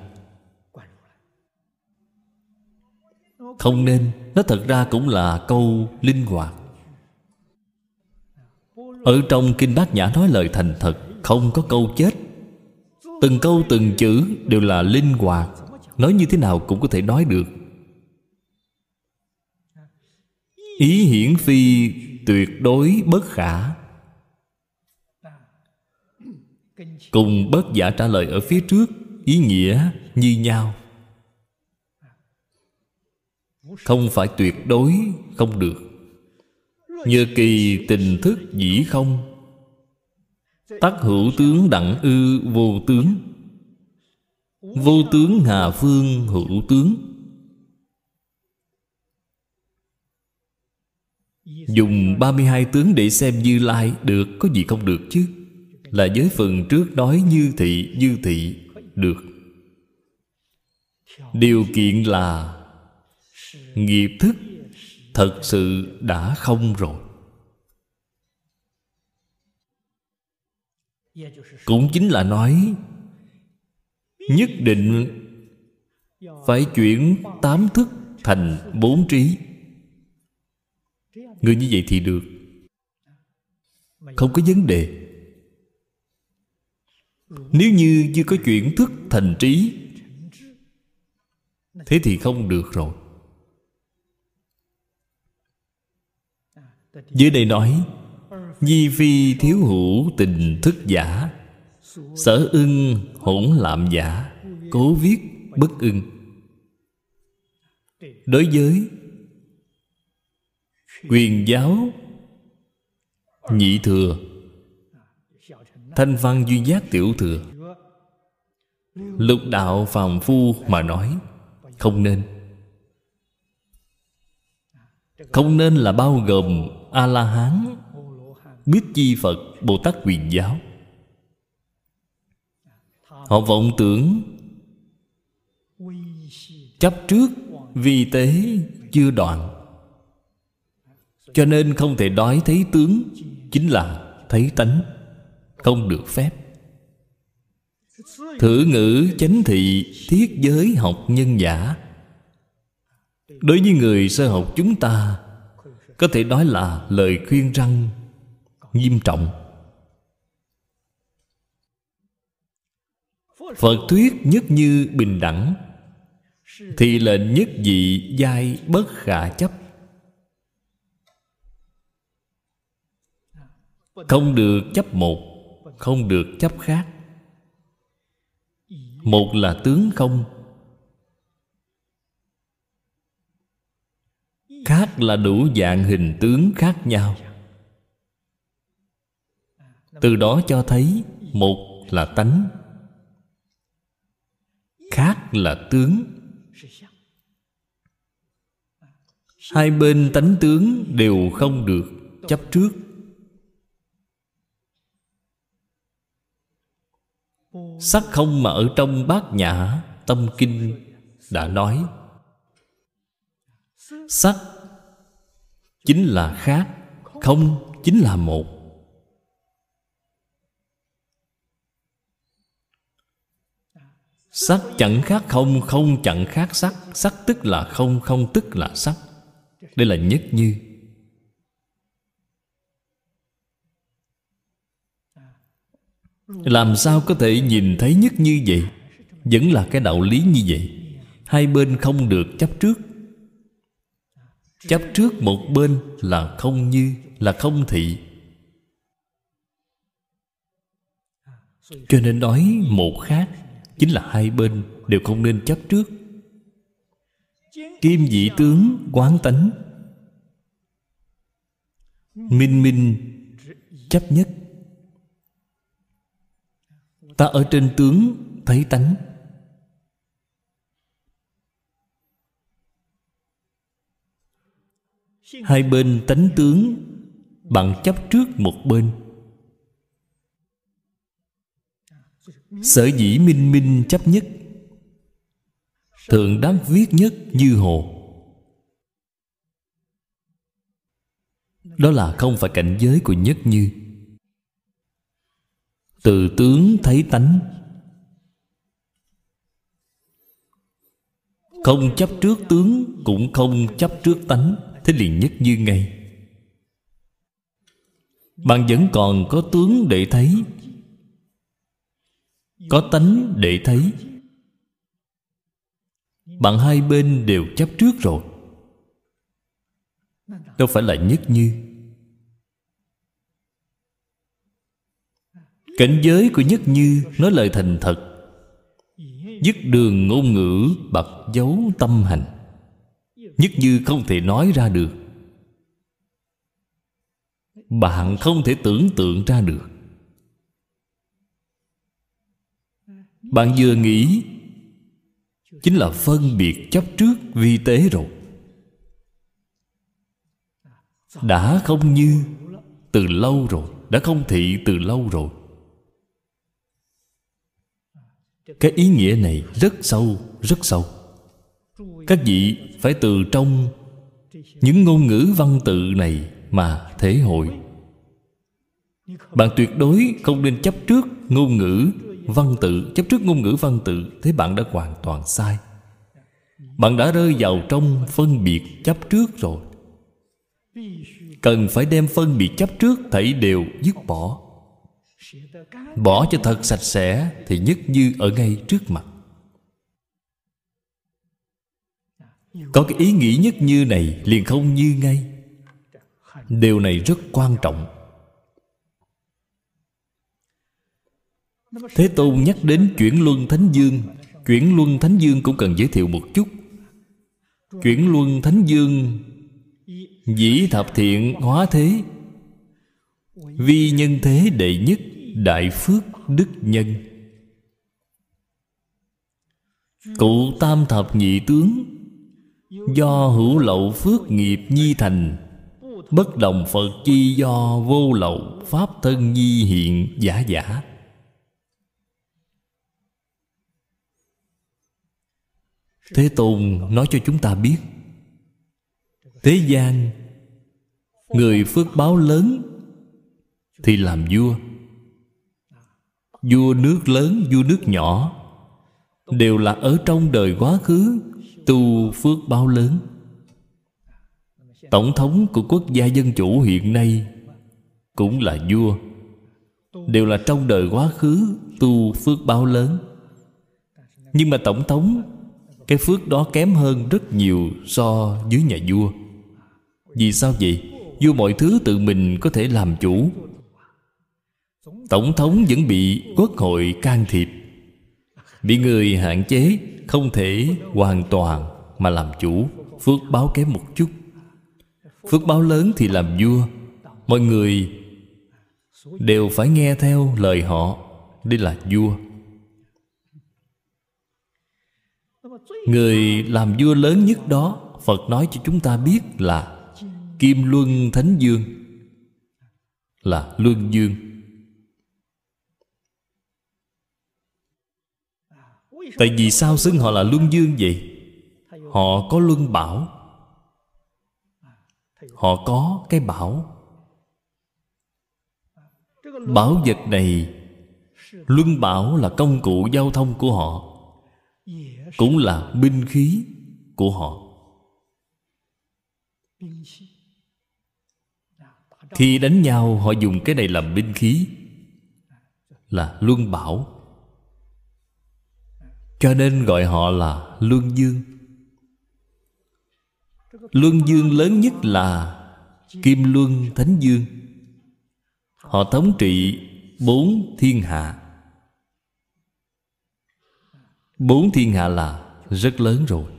Không nên, Nó thật ra cũng là câu linh hoạt. Ở trong Kinh Bát Nhã nói lời thành thật, Không có câu chết. Từng câu, từng chữ đều là linh hoạt. Nói như thế nào cũng có thể nói được. Ý hiển phi tuyệt đối bất khả. Cùng bất giả trả lời ở phía trước, Ý nghĩa như nhau. Không phải tuyệt đối không được. Nhờ kỳ tình thức dĩ không Tắc hữu tướng đặng ư vô tướng. Vô tướng hà phương hữu tướng. Dùng 32 tướng để xem Như Lai Được có gì không được chứ? Là giới phần trước nói như thị Như thị, được. Điều kiện là Nghiệp thức Thật sự đã không rồi. Cũng chính là nói, Nhất định Phải chuyển tám thức thành bốn trí. Người như vậy thì được. Không có vấn đề. Nếu như chưa có chuyển thức thành trí, Thế thì không được rồi. Dưới đây nói Di phi thiếu hữu tình thức giả, Sở ưng hỗn lạm giả, Cố viết bất ưng. Đối với Quyền giáo Nhị thừa, Thanh văn duy giác tiểu thừa, Lục đạo phàm phu mà nói, Không nên. Không nên là bao gồm A-la-hán Biết chi Phật Bồ Tát quyền giáo. Họ vọng tưởng Chấp trước Vi tế chưa đoạn. Cho nên không thể đói thấy tướng, Chính là thấy tánh, Không được phép. Thử ngữ chánh thị, Thiết giới học nhân giả. Đối với người sơ học chúng ta có thể nói là lời khuyên răng, Nghiêm trọng. Phật thuyết nhất như bình đẳng, Thì lệnh nhất dị giai bất khả chấp. Không được chấp một, Không được chấp khác. Một là tướng không Khác là đủ dạng hình tướng khác nhau. Từ đó cho thấy, Một là tánh, Khác là tướng. Hai bên tánh tướng đều không được chấp trước. Sắc không mà ở trong bát nhã Tâm kinh đã nói, Sắc Chính là khác, Không chính là một. Sắc chẳng khác không Không chẳng khác sắc. Sắc tức là không Không tức là sắc. Đây là nhất như. Làm sao có thể nhìn thấy nhất như vậy? Vẫn là cái đạo lý như vậy. Hai bên không được chấp trước chấp trước một bên là không như, là không thị. Cho nên nói một khác, chính là hai bên đều không nên chấp trước. Kim dị tướng quán tánh. Minh minh chấp nhất. Ta ở trên tướng thấy tánh. Hai bên tánh tướng, bạn chấp trước một bên. Sở dĩ minh minh chấp nhất, thượng đám viết nhất như hồ. Đó là không phải cảnh giới của nhất như. Từ tướng thấy tánh, không chấp trước tướng cũng không chấp trước tánh thế liền nhất như ngay. Bạn vẫn còn có tướng để thấy. Có tánh để thấy. Bạn hai bên đều chấp trước rồi. Đâu phải là nhất như. Cảnh giới của nhất như nói lời thành thật. Dứt đường ngôn ngữ bật dấu tâm hành nhất như không thể nói ra được. Bạn không thể tưởng tượng ra được. Bạn vừa nghĩ, chính là phân biệt chấp trước vi tế rồi. Đã không như từ lâu rồi, đã không thị từ lâu rồi. Cái ý nghĩa này rất sâu rất sâu các vị phải từ trong những ngôn ngữ văn tự này mà thể hội. Bạn tuyệt đối không nên chấp trước ngôn ngữ văn tự, chấp trước ngôn ngữ văn tự, thế bạn đã hoàn toàn sai. Bạn đã rơi vào trong phân biệt chấp trước rồi. Cần phải đem phân biệt chấp trước thảy đều dứt bỏ. Bỏ cho thật sạch sẽ thì nhất như ở ngay trước mặt. Có cái ý nghĩ nhất như này liền không như ngay. Điều này rất quan trọng. Thế tôn nhắc đến chuyển luân thánh dương, chuyển luân thánh dương cũng cần giới thiệu một chút. Chuyển luân thánh dương, dĩ thập thiện hóa thế. Vi nhân thế đệ nhất, đại phước đức nhân. Cụ tam thập nhị tướng do hữu lậu phước nghiệp nhi thành, bất đồng phật chi do vô lậu, pháp thân nhi hiện giả giả. Thế tôn nói cho chúng ta biết, thế gian, người phước báo lớn thì làm vua. Vua nước lớn, vua nước nhỏ, đều là ở trong đời quá khứ tu phước báo lớn. Tổng thống của quốc gia dân chủ hiện nay cũng là vua. Đều là trong đời quá khứ tu phước báo lớn. Nhưng mà tổng thống, cái phước đó kém hơn rất nhiều so với nhà vua. Vì sao vậy? Vua mọi thứ tự mình có thể làm chủ. Tổng thống vẫn bị quốc hội can thiệp bị người hạn chế không thể hoàn toàn mà làm chủ. Phước báo kém một chút. Phước báo lớn thì làm vua. Mọi người đều phải nghe theo lời họ đây là vua. Người làm vua lớn nhất đó, phật nói cho chúng ta biết là kim luân thánh dương, là luân dương. Tại vì sao xưng họ là luân dương vậy? Họ có luân bảo. Họ có cái bảo. Bảo vật này, luân bảo là công cụ giao thông của họ, cũng là binh khí của họ. Khi đánh nhau, họ dùng cái này làm binh khí, là luân bảo cho nên gọi họ là luân dương. Luân dương lớn nhất là kim luân thánh dương. Họ thống trị bốn thiên hạ. Bốn thiên hạ là rất lớn rồi.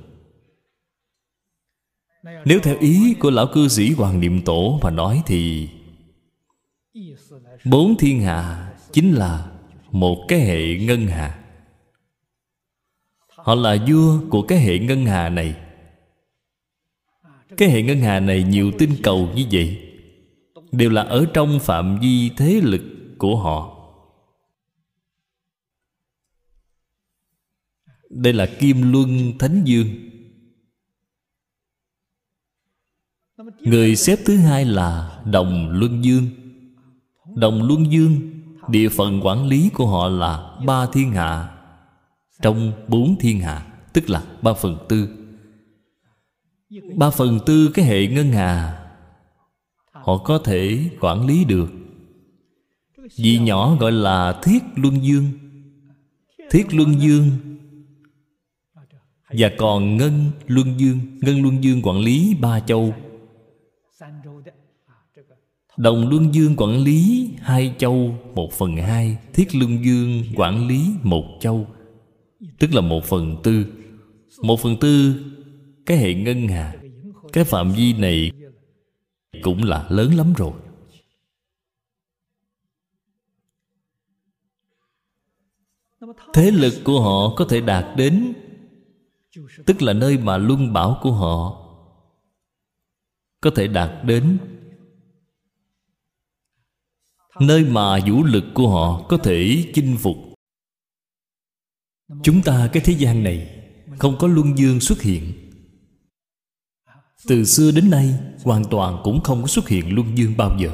Nếu theo ý của lão cư sĩ Hoàng Niệm Tổ mà nói thì Bốn thiên hạ chính là một cái hệ ngân hà. Họ là vua của cái hệ ngân hà này. Cái hệ ngân hà này nhiều tinh cầu như vậy, Đều là ở trong phạm vi thế lực của họ. Đây là Kim Luân Thánh Dương. Người xếp thứ hai là Đồng Luân Dương. Đồng Luân Dương, Địa phận quản lý của họ là ba thiên hạ. Trong bốn thiên hạ, Tức là ba phần tư. Ba phần tư cái hệ ngân hà, Họ có thể quản lý được. Vì nhỏ gọi là Thiết Luân Dương. Thiết Luân Dương Và còn Ngân Luân Dương. Ngân Luân Dương quản lý ba châu. Đồng Luân Dương quản lý hai châu, một phần hai. Thiết Luân Dương quản lý một châu. Tức là một phần tư. Một phần tư, Cái hệ ngân hà. Cái phạm vi này Cũng là lớn lắm rồi. Thế lực của họ có thể đạt đến, Tức là nơi mà luân bảo của họ, Có thể đạt đến Nơi mà vũ lực của họ có thể chinh phục. Chúng ta, cái thế gian này, Không có luân dương xuất hiện. Từ xưa đến nay, Hoàn toàn cũng không có xuất hiện luân dương bao giờ.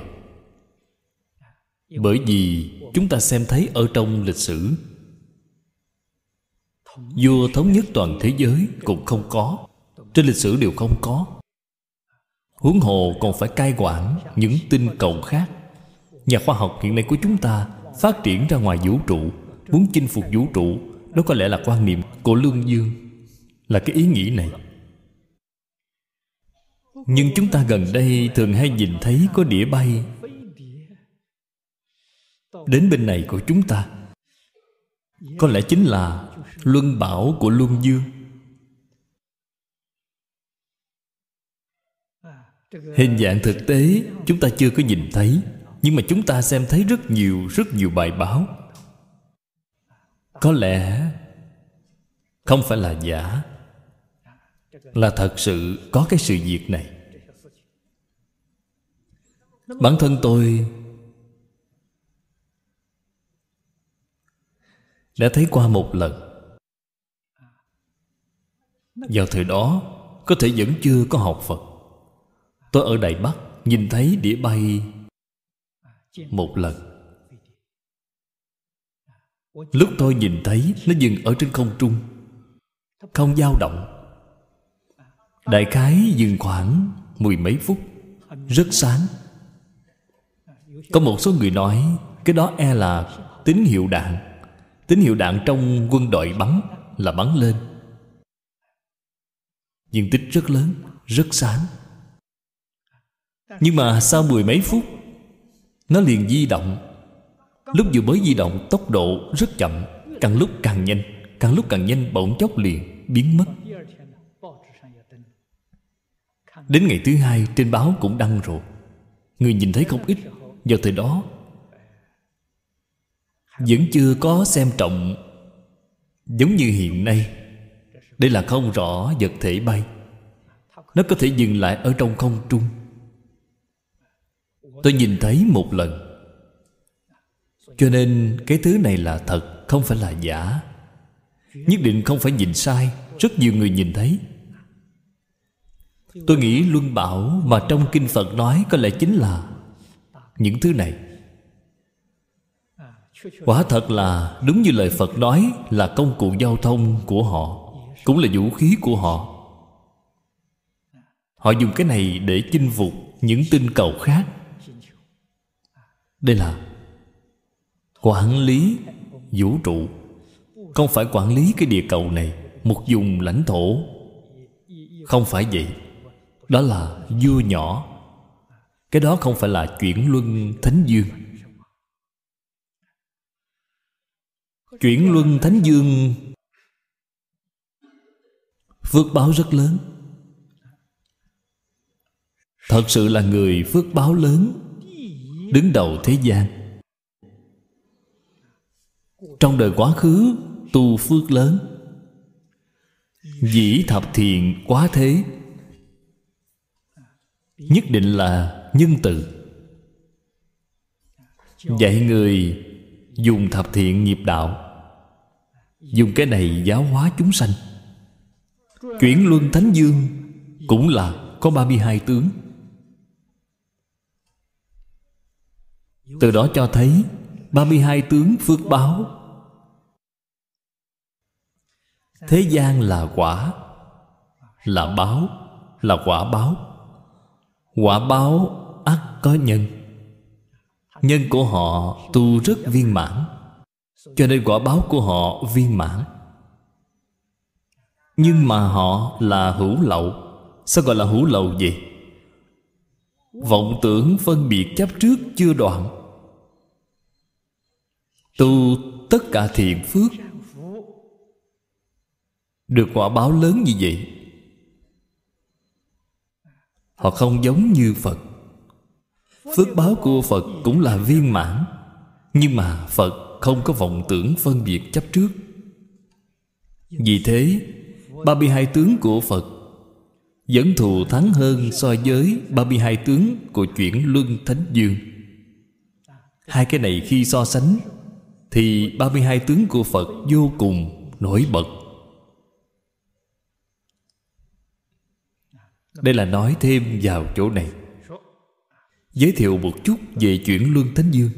Bởi vì chúng ta xem thấy ở trong lịch sử, Vua thống nhất toàn thế giới cũng không có, Trên lịch sử đều không có. Huống hồ còn phải cai quản những tinh cầu khác. Nhà khoa học hiện nay của chúng ta Phát triển ra ngoài vũ trụ, Muốn chinh phục vũ trụ đó có lẽ là quan niệm của Lương Dương, Là cái ý nghĩ này. Nhưng chúng ta gần đây Thường hay nhìn thấy có đĩa bay. Đến bên này của chúng ta, Có lẽ chính là Luân bảo của Luân Dương. Hình dạng thực tế Chúng ta chưa có nhìn thấy, nhưng mà chúng ta xem thấy rất nhiều rất nhiều bài báo có lẽ không phải là giả, là thật sự có cái sự việc này. Bản thân tôi đã thấy qua một lần. Vào thời đó, có thể vẫn chưa có học phật. Tôi ở đài bắc nhìn thấy đĩa bay một lần lúc tôi nhìn thấy, nó dừng ở trên không trung. Không dao động. Đại khái dừng khoảng mười mấy phút. Rất sáng. Có một số người nói, cái đó e là tín hiệu đạn. Tín hiệu đạn trong quân đội bắn, là bắn lên. Diện tích rất lớn, rất sáng. Nhưng mà sau mười mấy phút, nó liền di động. Lúc vừa mới di động, tốc độ rất chậm, Càng lúc càng nhanh, Càng lúc càng nhanh, bỗng chốc liền biến mất. Đến ngày thứ hai, trên báo cũng đăng rồi. Người nhìn thấy không ít Vào thời đó Vẫn chưa có xem trọng Giống như hiện nay. Đây là không rõ vật thể bay. Nó có thể dừng lại ở trong không trung. Tôi nhìn thấy một lần. Cho nên cái thứ này là thật, Không phải là giả. Nhất định không phải nhìn sai, Rất nhiều người nhìn thấy. Tôi nghĩ luân bảo Mà trong Kinh Phật nói Có lẽ chính là Những thứ này. Quả thật là đúng như lời Phật nói Là công cụ giao thông của họ, Cũng là vũ khí của họ. Họ dùng cái này để chinh phục những tinh cầu khác. Đây là quản lý vũ trụ. Không phải quản lý cái địa cầu này một vùng lãnh thổ. Không phải vậy. Đó là vua nhỏ. Cái đó không phải là chuyển luân thánh dương. Chuyển luân thánh dương phước báo rất lớn. Thật sự là người phước báo lớn, đứng đầu thế gian trong đời quá khứ, tu phước lớn. Dĩ thập thiện quá thế. Nhất định là nhân từ. Dạy người dùng thập thiện nghiệp đạo. Dùng cái này giáo hóa chúng sanh. Chuyển luân thánh dương cũng là có 32 tướng. Từ đó cho thấy 32 tướng phước báo thế gian là quả, là báo, là quả báo. Quả báo ắt có nhân. Nhân của họ tu rất viên mãn, cho nên quả báo của họ viên mãn. Nhưng mà họ là hữu lậu. Sao gọi là hữu lậu gì vọng tưởng phân biệt chấp trước chưa đoạn. Tu tất cả thiện phước được quả báo lớn như vậy. Họ không giống như phật. Phước báo của phật cũng là viên mãn, nhưng mà phật không có vọng tưởng phân biệt chấp trước. Vì thế 32 tướng của Phật Vẫn thù thắng hơn so với 32 tướng của chuyển Luân Thánh Dương. Hai cái này khi so sánh, Thì 32 tướng của Phật vô cùng nổi bật. Đây là nói thêm vào chỗ này. Giới thiệu một chút về chuyển Luân Thánh Dương.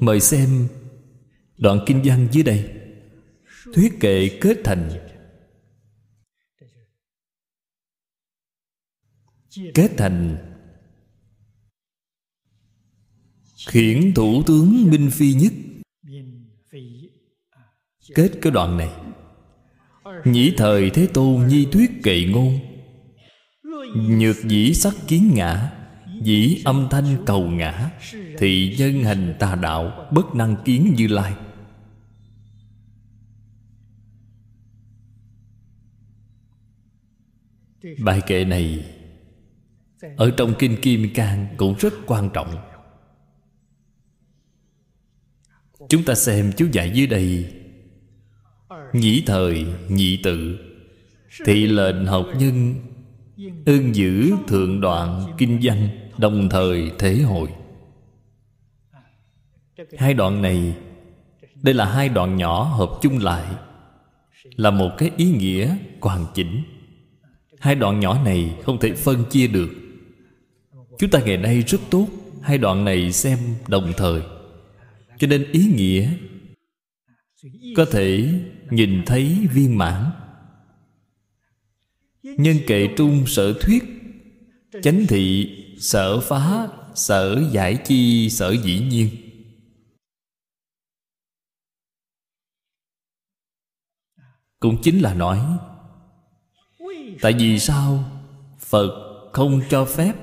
Mời xem đoạn kinh văn dưới đây. Thuyết kệ kết thành. Kết thành. Khiển thủ tướng Minh Phi nhất. Kết cái đoạn này. Nhĩ thời Thế Tôn nhi thuyết kệ ngôn. Nhược dĩ sắc kiến ngã, Dĩ âm thanh cầu ngã Thị nhân hành tà đạo Bất năng kiến như lai. Bài kệ này Ở trong Kinh Kim Cang cũng rất quan trọng. Chúng ta xem chú giải dưới đây. Nhĩ thời nhị tự Thị lệnh học nhân Ưng giữ thượng đoạn kinh doanh Đồng thời thế hội. Hai đoạn này, Đây là hai đoạn nhỏ hợp chung lại, Là một cái ý nghĩa hoàn chỉnh. Hai đoạn nhỏ này không thể phân chia được. Chúng ta ngày nay rất tốt, Hai đoạn này xem đồng thời. Cho nên ý nghĩa Có thể nhìn thấy viên mãn. Nhân kệ trung sở thuyết, Chánh thị, sở phá, sở giải chi, sở dĩ nhiên. Cũng chính là nói, Tại vì sao Phật không cho phép?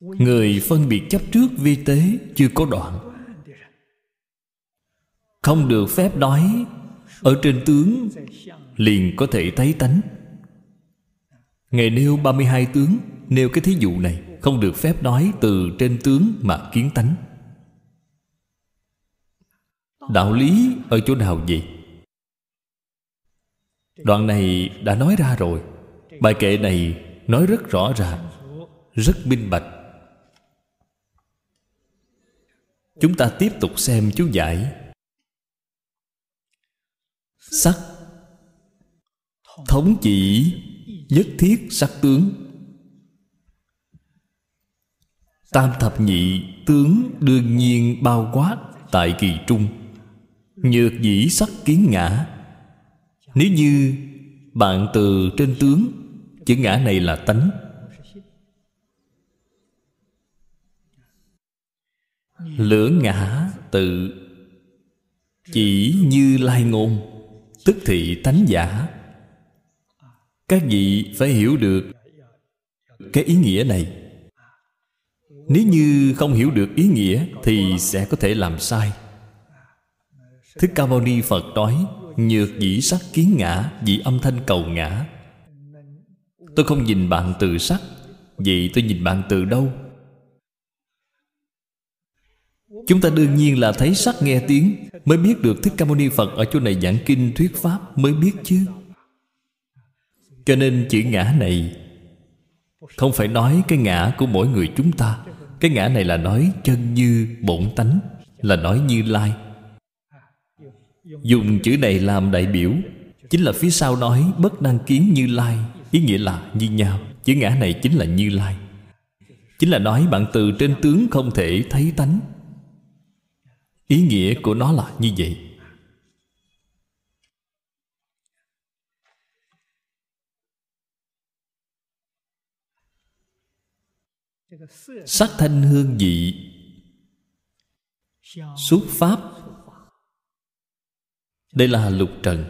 Người phân biệt chấp trước vi tế chưa có đoạn. Không được phép nói ở trên tướng Liền có thể thấy tánh. Ngài nêu 32 tướng, Nêu cái thí dụ này, Không được phép nói từ trên tướng mà kiến tánh. Đạo lý ở chỗ nào vậy? Đoạn này đã nói ra rồi. Bài kệ này nói rất rõ ràng, Rất minh bạch. Chúng ta tiếp tục xem chú giải. Sắc. Thống chỉ Nhất thiết sắc tướng. Tam thập nhị tướng đương nhiên bao quát tại kỳ trung. Nhược dĩ sắc kiến ngã. Nếu như bạn từ trên tướng Chữ ngã này là tánh. Lưỡng ngã tự Chỉ như lai ngôn. Tức thị tánh giả. Các vị phải hiểu được Cái ý nghĩa này? Nếu như không hiểu được ý nghĩa Thì sẽ có thể làm sai. Thích Ca Mâu Ni Phật nói, Nhược dĩ sắc kiến ngã Dị âm thanh cầu ngã. Tôi không nhìn bạn từ sắc. Vậy tôi nhìn bạn từ đâu? Chúng ta đương nhiên là thấy sắc nghe tiếng Mới biết được Thích Ca Mâu Ni Phật Ở chỗ này giảng kinh thuyết pháp Mới biết chứ. Cho nên chữ ngã này Không phải nói cái ngã của mỗi người chúng ta. Cái ngã này là nói chân như bổn tánh, Là nói như lai. Dùng chữ này làm đại biểu, Chính là phía sau nói Bất năng kiến như lai, Ý nghĩa là như nhau. Chữ ngã này chính là như lai. Chính là nói bạn từ trên tướng không thể thấy tánh. Ý nghĩa của nó là như vậy. Sắc thanh hương vị Xuất pháp. Đây là lục trần.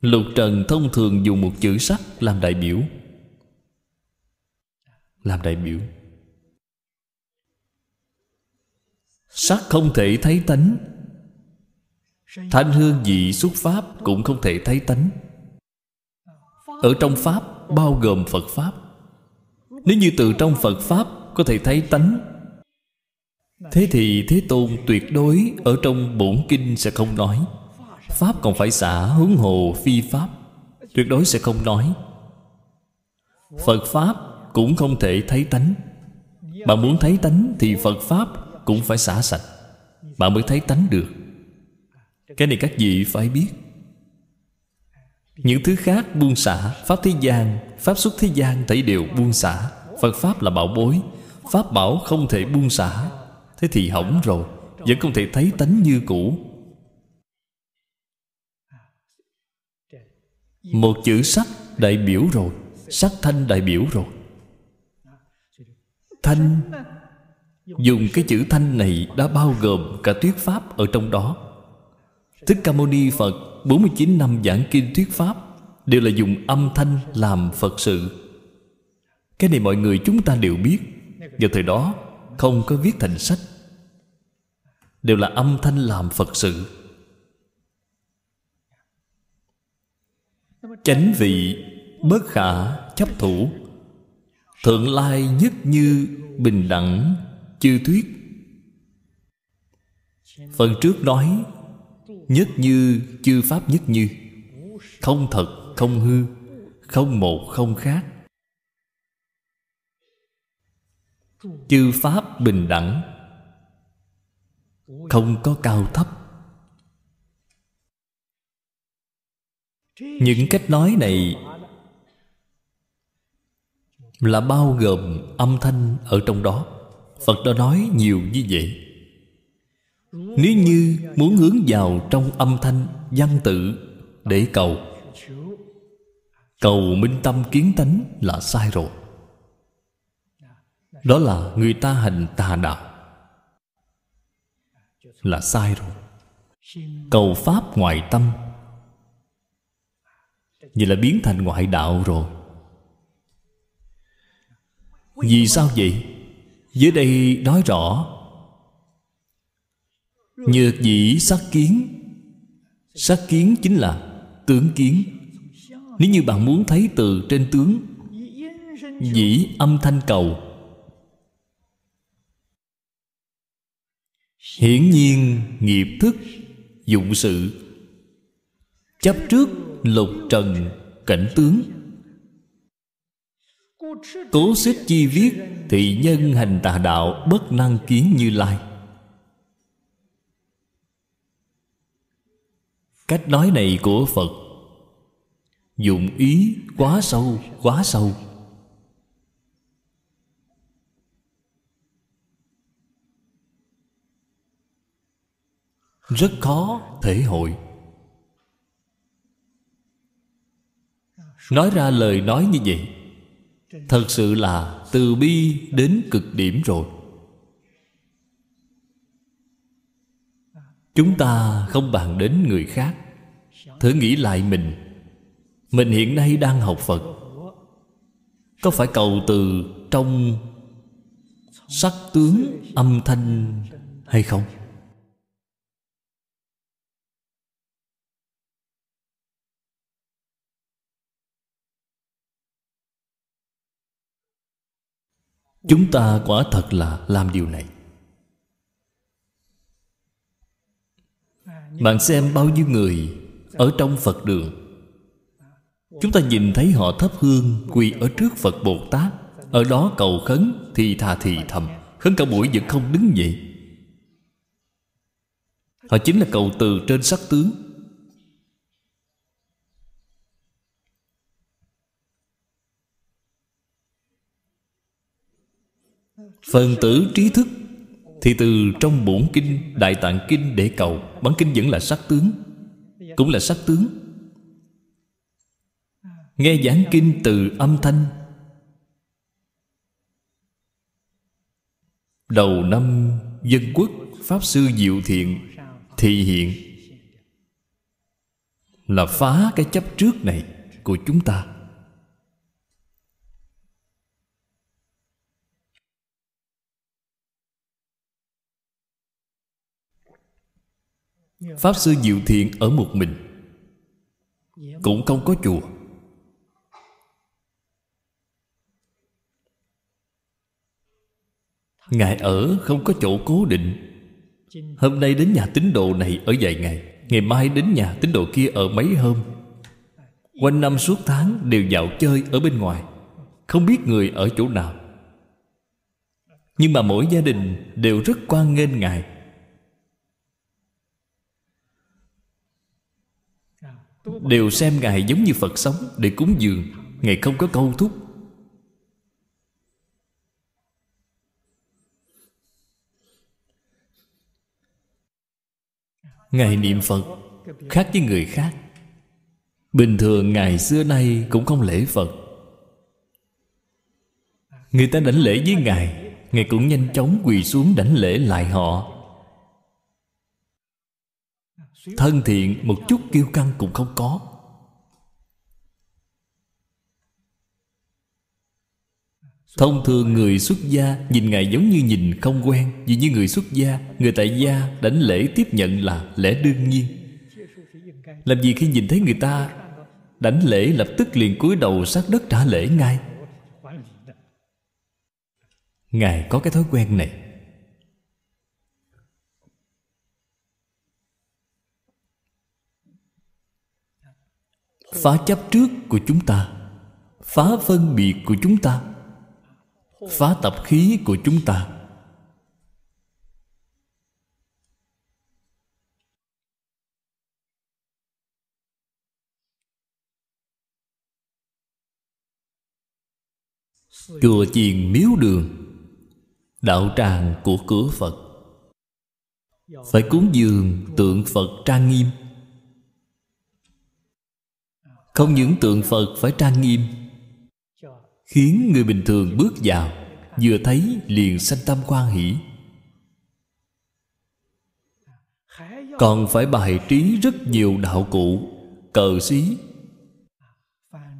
Lục trần thông thường dùng một chữ sắc làm đại biểu. Làm đại biểu. Sắc không thể thấy tánh. Thanh hương vị xuất pháp Cũng không thể thấy tánh. Ở trong Pháp, bao gồm Phật Pháp. Nếu như từ trong Phật Pháp Có thể thấy tánh, Thế thì Thế Tôn tuyệt đối Ở trong bổn kinh sẽ không nói. Pháp còn phải xả hướng hồ phi Pháp, Tuyệt đối sẽ không nói. Phật Pháp cũng không thể thấy tánh. Bạn muốn thấy tánh Thì Phật Pháp cũng phải xả sạch. Bạn mới thấy tánh được. Cái này các vị phải biết. Những thứ khác buông xả, Pháp thế gian, Pháp xuất thế gian thấy đều buông xả. Phật Pháp là bảo bối, Pháp bảo không thể buông xả. Thế thì hỏng rồi, Vẫn không thể thấy tánh như cũ. Một chữ sắc đại biểu rồi, Sắc thanh đại biểu rồi. Thanh Dùng cái chữ thanh này đã bao gồm cả thuyết pháp ở trong đó. Thích Ca Mâu Ni Phật 49 năm giảng kinh thuyết pháp, Đều là dùng âm thanh làm Phật sự. Cái này mọi người chúng ta đều biết Vào thời đó không có viết thành sách. Đều là âm thanh làm Phật sự. Chánh vị, Bất khả chấp thủ, Thượng lai nhất như Bình đẳng chư thuyết. Phần trước nói, nhất như, chư pháp nhất như. Không thật, không hư, không một, không khác. Chư pháp bình đẳng, không có cao thấp. Những cách nói này là bao gồm âm thanh ở trong đó phật đã nói nhiều như vậy. Nếu như muốn hướng vào trong âm thanh, văn tự để cầu cầu minh tâm kiến tánh là sai rồi. Đó là người ta hành tà đạo. Là sai rồi. Cầu pháp ngoại tâm. Vậy là biến thành ngoại đạo rồi. Vì sao vậy? Dưới đây nói rõ. Nhược dĩ sắc kiến. Sắc kiến chính là tướng kiến. Nếu như bạn muốn thấy từ trên tướng, Dĩ âm thanh cầu. Hiển nhiên nghiệp thức, Dụng sự. Chấp trước lục trần cảnh tướng. Cố xích chi viết, Thị nhân hành tà đạo Bất năng kiến như lai. Cách nói này của Phật, Dụng ý quá sâu Quá sâu. Rất khó thể hội. Nói ra lời nói như vậy thật sự là từ bi đến cực điểm rồi. Chúng ta không bàn đến người khác. Thử nghĩ lại mình. Mình hiện nay đang học phật. Có phải cầu từ trong sắc tướng âm thanh hay không? Chúng ta quả thật là làm điều này. Bạn xem bao nhiêu người ở trong phật đường. Chúng ta nhìn thấy họ thắp hương quỳ ở trước phật bồ tát. Ở đó cầu khấn thì thà thì thầm. Khấn cả buổi vẫn không đứng dậy. Họ chính là cầu từ trên sắc tướng. Phần tử trí thức, thì từ trong bổn kinh, đại tạng kinh để cầu. Bản kinh vẫn là sắc tướng, cũng là sắc tướng. Nghe giảng kinh từ âm thanh. Đầu năm, dân quốc, pháp sư diệu thiện thị hiện. Là phá cái chấp trước này của chúng ta. Pháp sư diệu thiện ở một mình. Cũng không có chùa. Ngài ở không có chỗ cố định. Hôm nay đến nhà tín đồ này ở vài ngày. Ngày mai đến nhà tín đồ kia ở mấy hôm. Quanh năm suốt tháng đều dạo chơi ở bên ngoài. Không biết người ở chỗ nào. Nhưng mà mỗi gia đình đều rất quan nghênh ngài đều xem ngài giống như phật sống để cúng dường. Ngài không có câu thúc. Ngài niệm phật khác với người khác. Bình thường ngày xưa nay cũng không lễ phật. Người ta đảnh lễ với ngài ngài cũng nhanh chóng quỳ xuống đảnh lễ lại họ thân thiện một chút kiêu căng cũng không có. Thông thường người xuất gia Nhìn Ngài giống như nhìn không quen, Vì như người xuất gia, Người tại gia đánh lễ tiếp nhận là lẽ đương nhiên. Làm gì khi nhìn thấy người ta Đánh lễ lập tức liền cúi đầu sát đất trả lễ ngay? Ngài có cái thói quen này. Phá chấp trước của chúng ta. Phá phân biệt của chúng ta. Phá tập khí của chúng ta. Chùa chiền miếu đường. Đạo tràng của cửa phật. Phải cúng dường tượng phật trang nghiêm không những tượng phật phải trang nghiêm, khiến người bình thường bước vào, vừa thấy liền sanh tâm quan hỷ. Còn phải bài trí rất nhiều đạo cụ, cờ xí,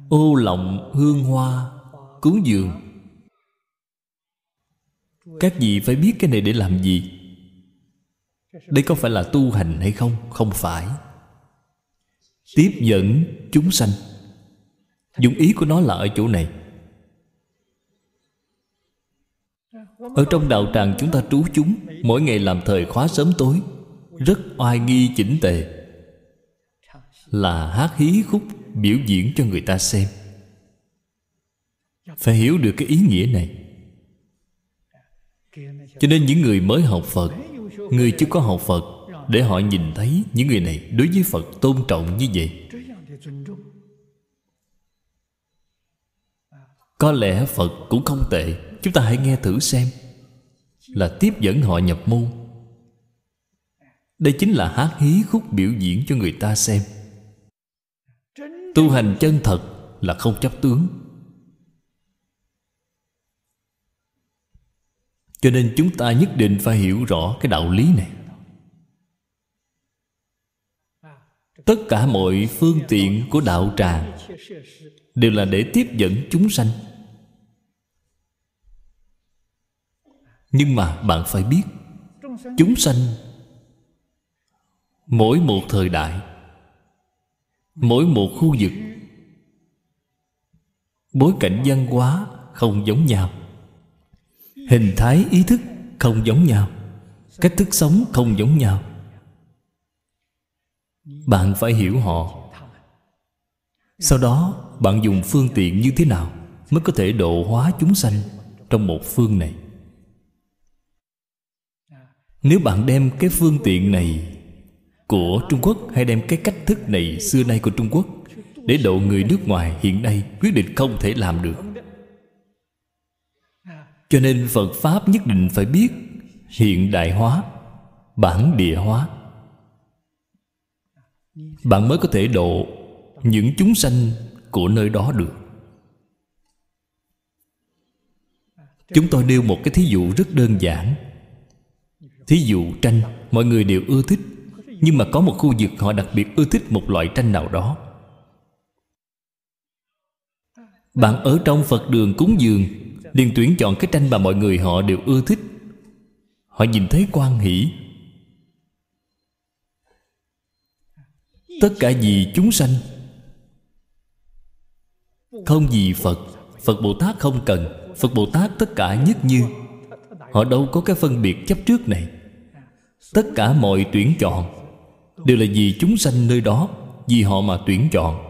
ô lọng hương hoa, cúng dường. Các vị phải biết cái này để làm gì? Đây có phải là tu hành hay không? Không phải. Tiếp dẫn chúng sanh. Dụng ý của nó là ở chỗ này. Ở trong đạo tràng chúng ta trú chúng, mỗi ngày làm thời khóa sớm tối, rất oai nghi chỉnh tề, là hát hí khúc biểu diễn cho người ta xem. Phải hiểu được cái ý nghĩa này. Cho nên những người mới học phật, người chưa có học phật, để họ nhìn thấy những người này đối với phật tôn trọng như vậy. Có lẽ phật cũng không tệ. Chúng ta hãy nghe thử xem. Là tiếp dẫn họ nhập môn. Đây chính là hát hí khúc biểu diễn cho người ta xem. Tu hành chân thật là không chấp tướng. Cho nên chúng ta nhất định phải hiểu rõ cái đạo lý này. Tất cả mọi phương tiện của đạo tràng đều là để tiếp dẫn chúng sanh. Nhưng mà bạn phải biết, chúng sanh mỗi một thời đại, mỗi một khu vực, bối cảnh văn hóa không giống nhau, hình thái ý thức không giống nhau, cách thức sống không giống nhau. Bạn phải hiểu họ. Sau đó, bạn dùng phương tiện như thế nào mới có thể độ hóa chúng sanh trong một phương này? Nếu bạn đem cái phương tiện này của trung quốc hay đem cái cách thức này xưa nay của trung quốc để độ người nước ngoài hiện nay quyết định không thể làm được. Cho nên phật pháp nhất định phải biết hiện đại hóa, bản địa hóa. Bạn mới có thể độ những chúng sanh của nơi đó được. Chúng tôi nêu một cái thí dụ rất đơn giản thí dụ tranh, mọi người đều ưa thích, nhưng mà có một khu vực họ đặc biệt ưa thích một loại tranh nào đó. Bạn ở trong phật đường cúng dường, liền tuyển chọn cái tranh mà mọi người họ đều ưa thích. Họ nhìn thấy quan hỷ. Tất cả vì chúng sanh. Không vì phật phật bồ tát không cần. Phật bồ tát tất cả nhất như. Họ đâu có cái phân biệt chấp trước này tất cả mọi tuyển chọn đều là vì chúng sanh nơi đó, vì họ mà tuyển chọn.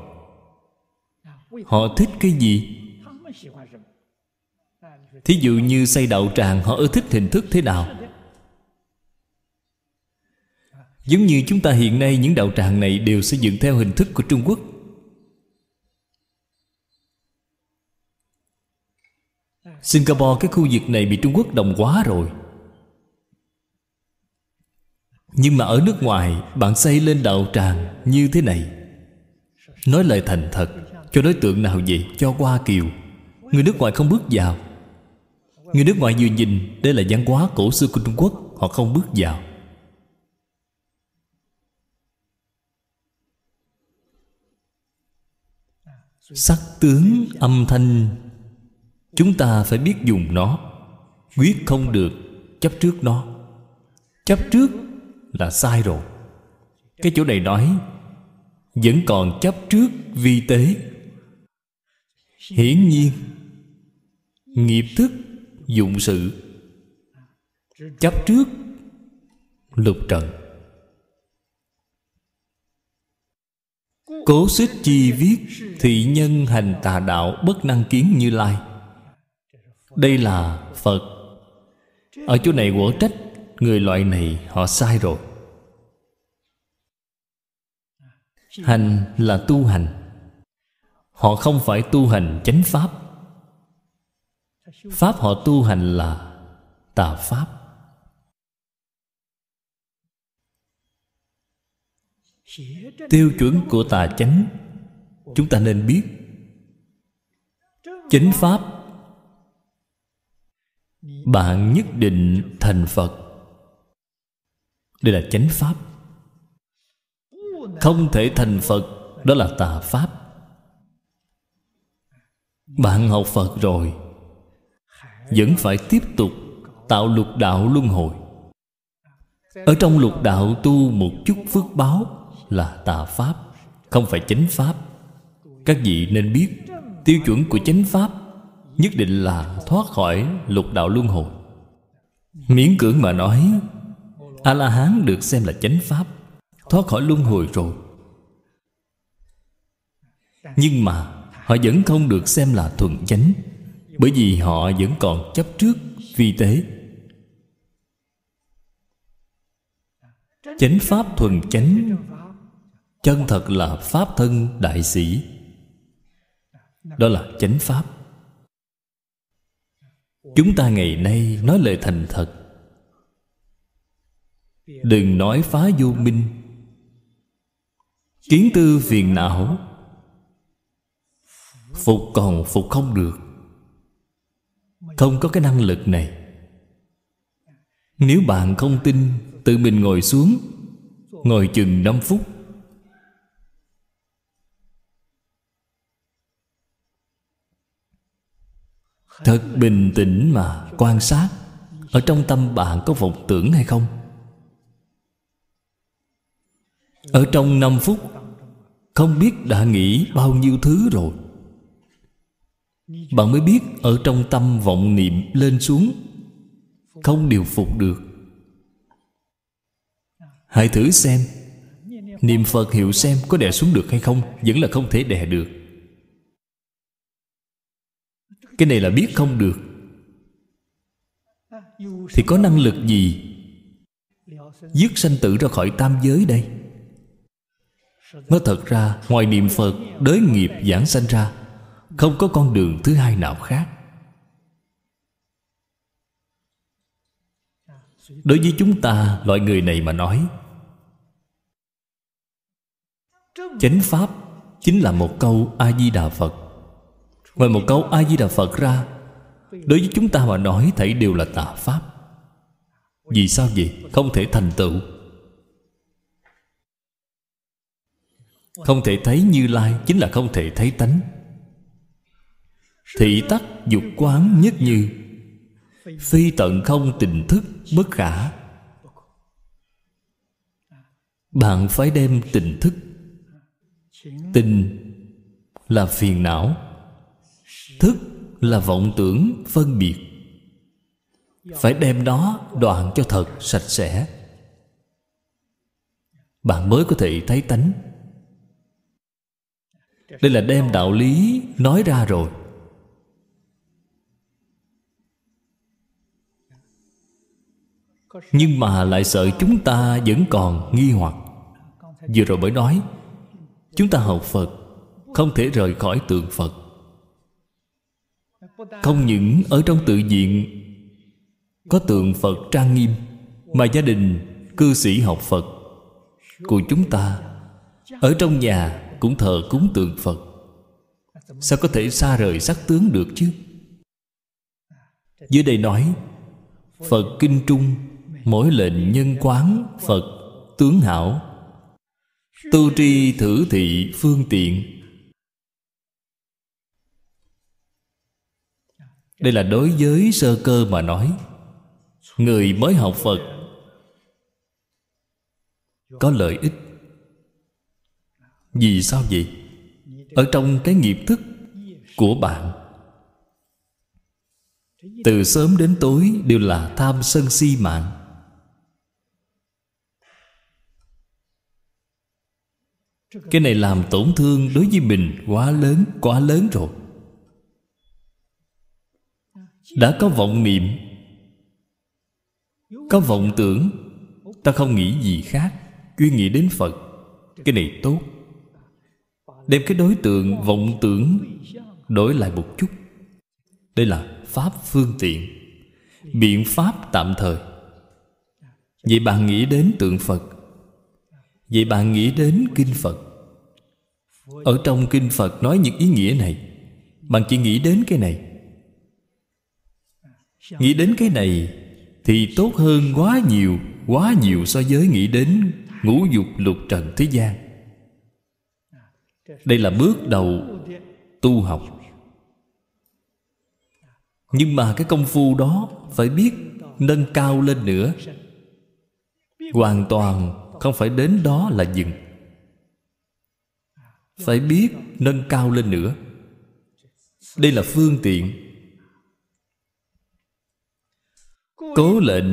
Họ thích cái gì? Thí dụ như xây đạo tràng, họ ưa thích hình thức thế nào? Giống như chúng ta hiện nay, những đạo tràng này đều xây dựng theo hình thức của trung quốc. Singapore, cái khu vực này bị trung quốc đồng hóa rồi nhưng mà ở nước ngoài, bạn xây lên đạo tràng như thế này. Nói lời thành thật, cho đối tượng nào vậy cho qua kiều. Người nước ngoài không bước vào. Người nước ngoài vừa nhìn, đây là văn hóa cổ xưa của trung quốc, họ không bước vào. Sắc tướng âm thanh, chúng ta phải biết dùng nó. Quyết không được, chấp trước nó. Chấp trước là sai rồi. Cái chỗ này nói, vẫn còn chấp trước vi tế. Hiển nhiên, nghiệp thức, dụng sự. Chấp trước, lục trần. Cố xích chi viết, thị nhân hành tà đạo bất năng kiến như lai. Đây là phật. Ở chỗ này quở trách người loại này họ sai rồi. Hành là tu hành. Họ không phải tu hành chánh pháp. Pháp họ tu hành là tà pháp. Tiêu chuẩn của tà chánh, chúng ta nên biết. Chánh pháp, bạn nhất định thành phật đây là chánh pháp. Không thể thành phật, đó là tà pháp. Bạn học phật rồi, vẫn phải tiếp tục tạo lục đạo luân hồi. Ở trong lục đạo tu một chút phước báo là tà pháp, không phải chánh pháp. Các vị nên biết, tiêu chuẩn của chánh pháp nhất định là thoát khỏi lục đạo luân hồi. Miễn cưỡng mà nói a la hán được xem là chánh pháp, thoát khỏi luân hồi rồi. Nhưng mà họ vẫn không được xem là thuần chánh, bởi vì họ vẫn còn chấp trước vi tế. Chánh pháp thuần chánh, chân thật là pháp thân đại sĩ. Đó là chánh pháp. Chúng ta ngày nay nói lời thành thật đừng nói phá vô minh. Kiến tư phiền não. Phục còn phục không được. Không có cái năng lực này. Nếu bạn không tin, tự mình ngồi xuống, ngồi chừng 5 phút. Thật bình tĩnh mà quan sát, ở trong tâm bạn có vọng tưởng hay không? Ở trong 5 phút, không biết đã nghĩ bao nhiêu thứ rồi. Bạn mới biết ở trong tâm vọng niệm lên xuống, không điều phục được. Hãy thử xem, niệm phật hiệu xem có đè xuống được hay không, vẫn là không thể đè được. Cái này là biết không được. Thì có năng lực gì? Dứt sanh tử ra khỏi tam giới đây? Nói thật ra, ngoài niệm phật, đới nghiệp giảng sanh ra, không có con đường thứ hai nào khác. Đối với chúng ta, loại người này mà nói, chánh pháp chính là một câu a di đà phật. Ngoài một câu a di đà phật ra, đối với chúng ta mà nói, thảy đều là tà pháp. Vì sao vậy? Không thể thành tựu. Không thể thấy như lai, chính là không thể thấy tánh. Thị tắc dục quán nhất như, phi tận không tình thức bất khả. Bạn phải đem tình thức, tình là phiền não, thức là vọng tưởng phân biệt. Phải đem đó đoạn cho thật sạch sẽ. Bạn mới có thể thấy tánh đây là đem đạo lý nói ra rồi. Nhưng mà lại sợ chúng ta vẫn còn nghi hoặc. Vừa rồi mới nói, chúng ta học phật, không thể rời khỏi tượng phật. Không những ở trong tự viện có tượng phật trang nghiêm, mà gia đình cư sĩ học phật của chúng ta ở trong nhà cũng thờ cúng tượng phật. Sao có thể xa rời sắc tướng được chứ? Dưới đây nói, phật kinh trung, mỗi lệnh nhân quán phật tướng hảo. Tu tri thử thị phương tiện. Đây là đối với sơ cơ mà nói. Người mới học phật có lợi ích vì sao vậy? Ở trong cái nghiệp thức của bạn, từ sớm đến tối đều là tham sân si mạng. Cái này làm tổn thương đối với mình quá lớn quá lớn rồi. Đã có vọng niệm, có vọng tưởng, ta không nghĩ gì khác, chuyên nghĩ đến phật. Cái này tốt đem cái đối tượng vọng tưởng đổi lại một chút. Đây là pháp phương tiện, biện pháp tạm thời. Vậy bạn nghĩ đến tượng phật. Vậy bạn nghĩ đến kinh phật. Ở trong kinh phật nói những ý nghĩa này bạn chỉ nghĩ đến cái này. Nghĩ đến cái này thì tốt hơn quá nhiều quá nhiều so với nghĩ đến ngũ dục lục trần thế gian đây là bước đầu tu học. Nhưng mà cái công phu đó phải biết nâng cao lên nữa. Hoàn toàn không phải đến đó là dừng. Phải biết nâng cao lên nữa. Đây là phương tiện. Cố lệnh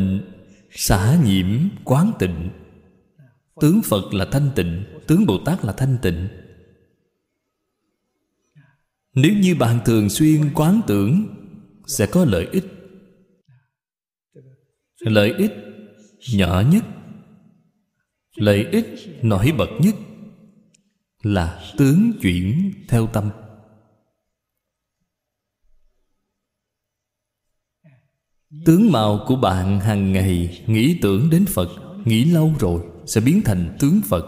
xả nhiễm quán tịnh. Tướng phật là thanh tịnh, tướng bồ tát là thanh tịnh nếu như bạn thường xuyên quán tưởng, sẽ có lợi ích. Lợi ích nhỏ nhất, lợi ích nổi bật nhất là tướng chuyển theo tâm. Tướng màu của bạn hàng ngày nghĩ tưởng đến phật, nghĩ lâu rồi, sẽ biến thành tướng phật,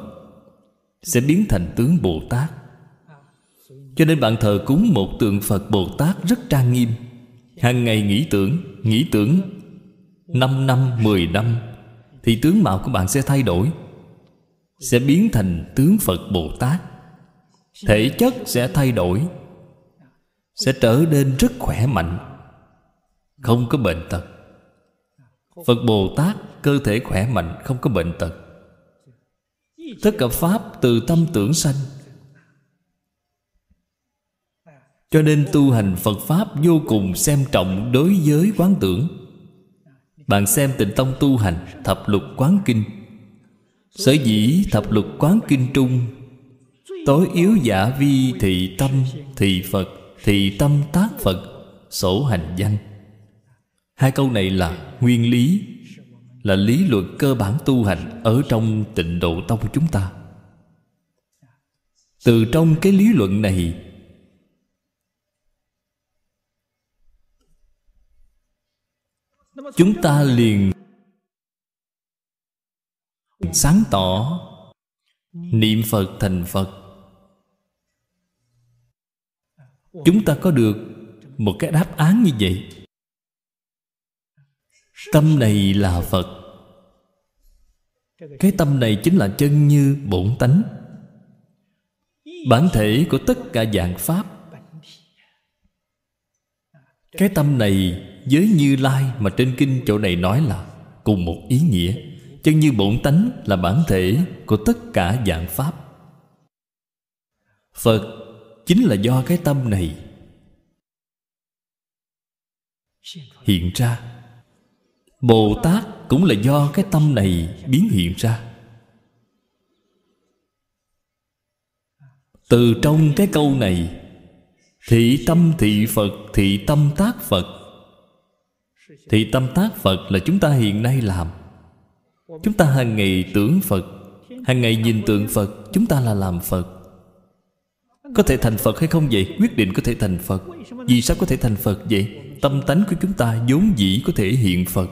sẽ biến thành tướng bồ tát cho nên bạn thờ cúng một tượng phật bồ tát rất trang nghiêm. Hàng ngày nghĩ tưởng nghĩ tưởng. Năm năm, mười năm Thì tướng mạo của bạn sẽ thay đổi Sẽ biến thành tướng Phật Bồ Tát. Thể chất sẽ thay đổi Sẽ trở nên rất khỏe mạnh. Không có bệnh tật. Phật Bồ Tát cơ thể khỏe mạnh Không có bệnh tật. Tất cả Pháp từ tâm tưởng sanh Cho nên tu hành Phật Pháp vô cùng xem trọng đối với quán tưởng. Bạn xem tịnh tông tu hành thập lục quán kinh. Sở dĩ thập lục quán kinh trung tối yếu giả vi thị tâm, thị phật, thị tâm tác phật, sổ hành danh. Hai câu này là nguyên lý, là lý luận cơ bản tu hành ở trong tịnh độ tông chúng ta. Từ trong cái lý luận này chúng ta liền sáng tỏ niệm phật thành phật. Chúng ta có được một cái đáp án như vậy. Tâm này là phật. Cái tâm này chính là chân như bổn tánh. Bản thể của tất cả dạng pháp cái tâm này với như lai mà trên kinh chỗ này nói là cùng một ý nghĩa. Chân như bổn tánh là bản thể của tất cả dạng pháp. Phật chính là do cái tâm này hiện ra. Bồ tát cũng là do cái tâm này biến hiện ra. Từ trong cái câu này thị tâm thị phật, thị tâm tác phật. Thị tâm tác phật là chúng ta hiện nay làm. Chúng ta hàng ngày tưởng phật, hàng ngày nhìn tượng phật, chúng ta là làm phật. Có thể thành phật hay không vậy? Quyết định có thể thành phật. Vì sao có thể thành phật vậy? Tâm tánh của chúng ta vốn dĩ có thể hiện phật.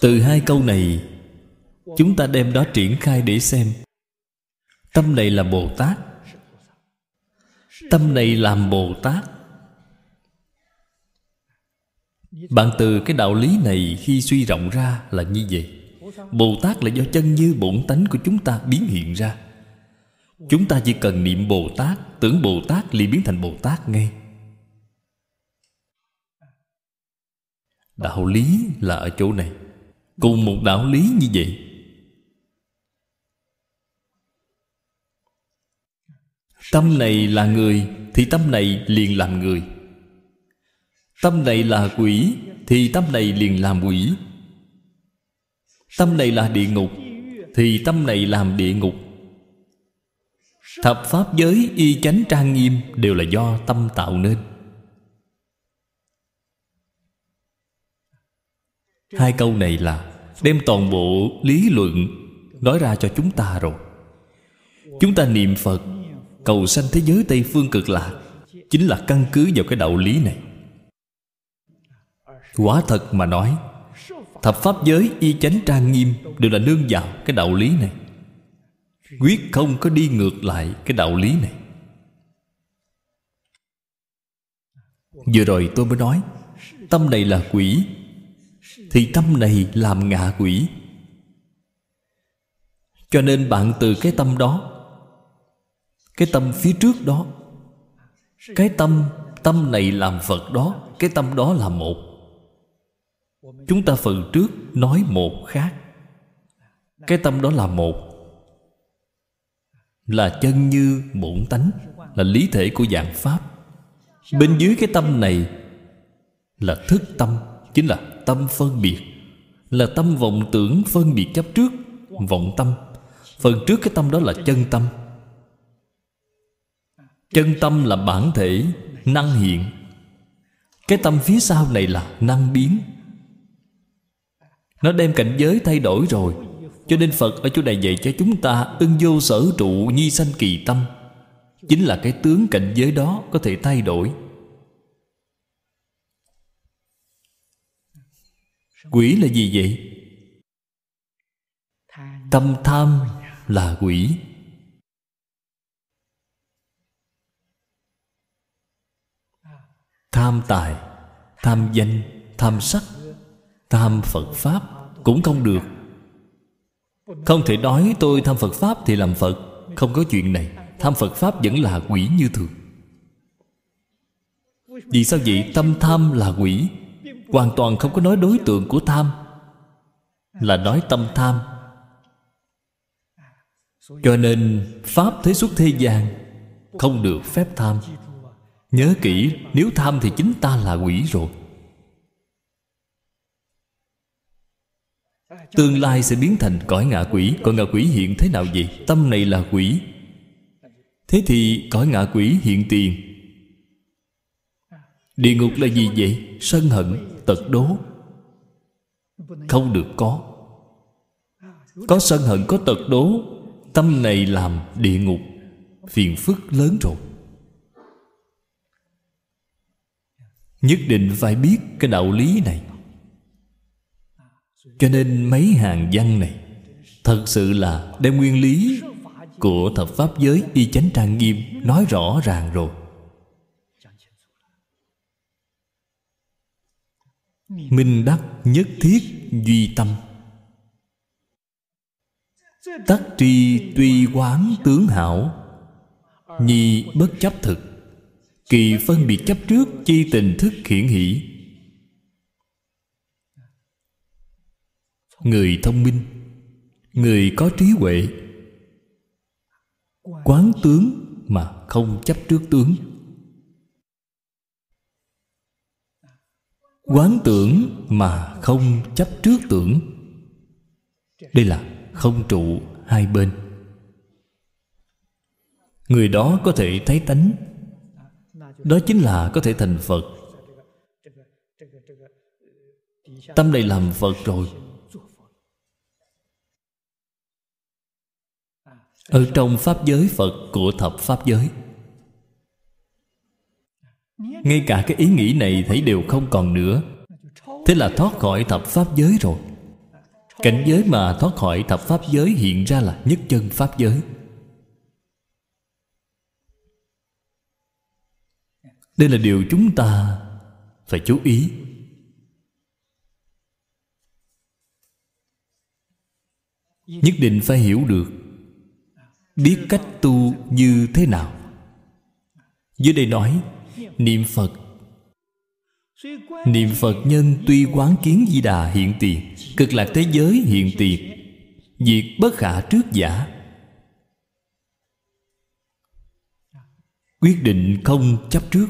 Từ hai câu này chúng ta đem đó triển khai để xem. Tâm này là bồ tát. Tâm này làm bồ tát. Bạn từ cái đạo lý này khi suy rộng ra là như vậy. Bồ tát là do chân như bổn tánh của chúng ta biến hiện ra. Chúng ta chỉ cần niệm bồ tát, tưởng bồ tát liền biến thành bồ tát ngay. Đạo lý là ở chỗ này. Cùng một đạo lý như vậy. Tâm này là người, thì tâm này liền làm người. Tâm này là quỷ, thì tâm này liền làm quỷ. Tâm này là địa ngục, thì tâm này làm địa ngục. Thập pháp giới y chánh trang nghiêm đều là do tâm tạo nên. Hai câu này là đem toàn bộ lý luận nói ra cho chúng ta rồi. Chúng ta niệm phật cầu sanh thế giới tây phương cực lạc chính là căn cứ vào cái đạo lý này. Quả thật mà nói, thập pháp giới, y chánh trang nghiêm đều là nương vào cái đạo lý này. Quyết không có đi ngược lại cái đạo lý này. Vừa rồi tôi mới nói, tâm này là quỷ, thì tâm này làm ngạ quỷ. Cho nên bạn từ cái tâm đó cái tâm phía trước đó. Cái tâm tâm này làm phật đó, cái tâm đó là một. Chúng ta phần trước nói một khác. Cái tâm đó là một. Là chân như bổn tánh, là lý thể của dạng pháp. Bên dưới cái tâm này là thức tâm, chính là tâm phân biệt. Là tâm vọng tưởng phân biệt chấp trước, vọng tâm. Phần trước cái tâm đó là chân tâm chân tâm là bản thể, năng hiện. Cái tâm phía sau này là năng biến. Nó đem cảnh giới thay đổi rồi. Cho nên phật ở chỗ này dạy cho chúng ta ưng vô sở trụ nhi sanh kỳ tâm. Chính là cái tướng cảnh giới đó có thể thay đổi. Quỷ là gì vậy? Tâm tham là quỷ. Tham tài, tham danh, tham sắc, tham phật pháp cũng không được. Không thể nói tôi tham phật pháp thì làm phật, không có chuyện này. Tham phật pháp vẫn là quỷ như thường. Vì sao vậy? Tâm tham là quỷ. Hoàn toàn không có nói đối tượng của tham, là nói tâm tham. Cho nên pháp thế xuất thế gian không được phép tham nhớ kỹ nếu tham thì chính ta là quỷ rồi. Tương lai sẽ biến thành cõi ngạ quỷ. Cõi ngạ quỷ hiện thế nào vậy? Tâm này là quỷ. Thế thì cõi ngạ quỷ hiện tiền. Địa ngục là gì vậy? Sân hận, tật đố. Không được có. Có sân hận, có tật đố. Tâm này làm địa ngục. Phiền phức lớn rồi. Nhất định phải biết cái đạo lý này. Cho nên mấy hàng văn này Thật sự là đem nguyên lý Của thập pháp giới y chánh trang nghiêm Nói rõ ràng rồi. Minh đắc nhất thiết duy tâm. Tắc tri tuy quán tướng hảo, Nhi bất chấp thực. Kỳ phân biệt chấp trước Chi tình thức khiển hỷ. Người thông minh, người có trí huệ. Quán tướng mà không chấp trước tướng. Quán tưởng mà không chấp trước tưởng. Đây là không trụ hai bên. Người đó có thể thấy tánh đó chính là có thể thành phật. Tâm này làm phật rồi. Ở trong pháp giới, phật của thập pháp giới. Ngay cả cái ý nghĩ này thấy đều không còn nữa. Thế là thoát khỏi thập pháp giới rồi. Cảnh giới mà thoát khỏi thập pháp giới hiện ra là nhất chân pháp giới. Đây là điều chúng ta phải chú ý. Nhất định phải hiểu được biết cách tu như thế nào. Dưới đây nói, niệm phật. Niệm phật nhân tuy quán kiến di đà hiện tiền, cực lạc thế giới hiện tiền diệt bất khả trước giả. Quyết định không chấp trước.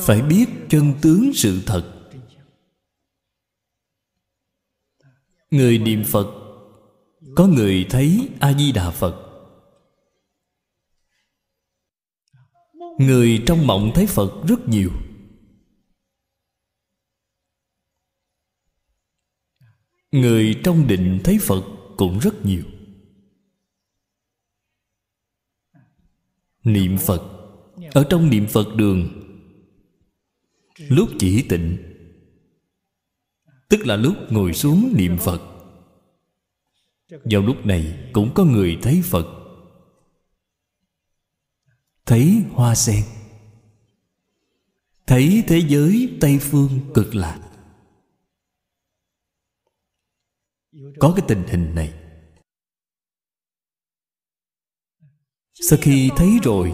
Phải biết chân tướng sự thật. Người niệm phật, có người thấy a di đà phật. Người trong mộng thấy phật rất nhiều. Người trong định thấy phật cũng rất nhiều. Niệm phật, ở trong niệm phật đường lúc chỉ tịnh, Tức là lúc ngồi xuống niệm Phật. Vào lúc này cũng có người thấy Phật. Thấy hoa sen. Thấy thế giới Tây Phương cực lạc Có cái tình hình này. Sau khi thấy rồi,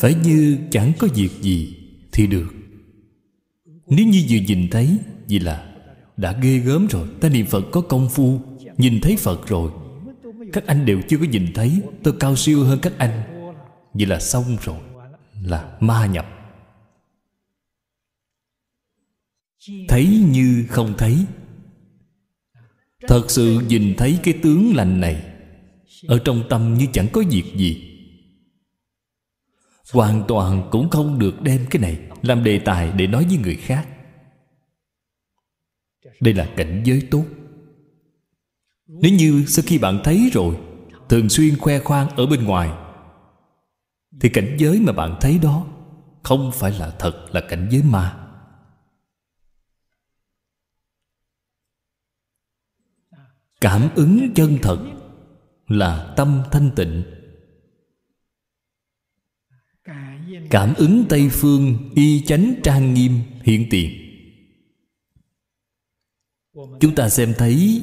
Phải như chẳng có việc gì Thì được. Nếu như vừa nhìn thấy vì là đã ghê gớm rồi. Ta niệm Phật có công phu, Nhìn thấy Phật rồi. Các anh đều chưa có nhìn thấy. Tôi cao siêu hơn các anh. Vậy là xong rồi. Là ma nhập. Thấy như không thấy. Thật sự nhìn thấy cái tướng lành này, Ở trong tâm như chẳng có việc gì. Hoàn toàn cũng không được đem cái này Làm đề tài để nói với người khác. Đây là cảnh giới tốt. Nếu như sau khi bạn thấy rồi, thường xuyên khoe khoang ở bên ngoài, thì cảnh giới mà bạn thấy đó không phải là thật, là cảnh giới ma. Cảm ứng chân thật là tâm thanh tịnh. Cảm ứng tây phương, y chánh trang nghiêm, hiện tiền. Chúng ta xem thấy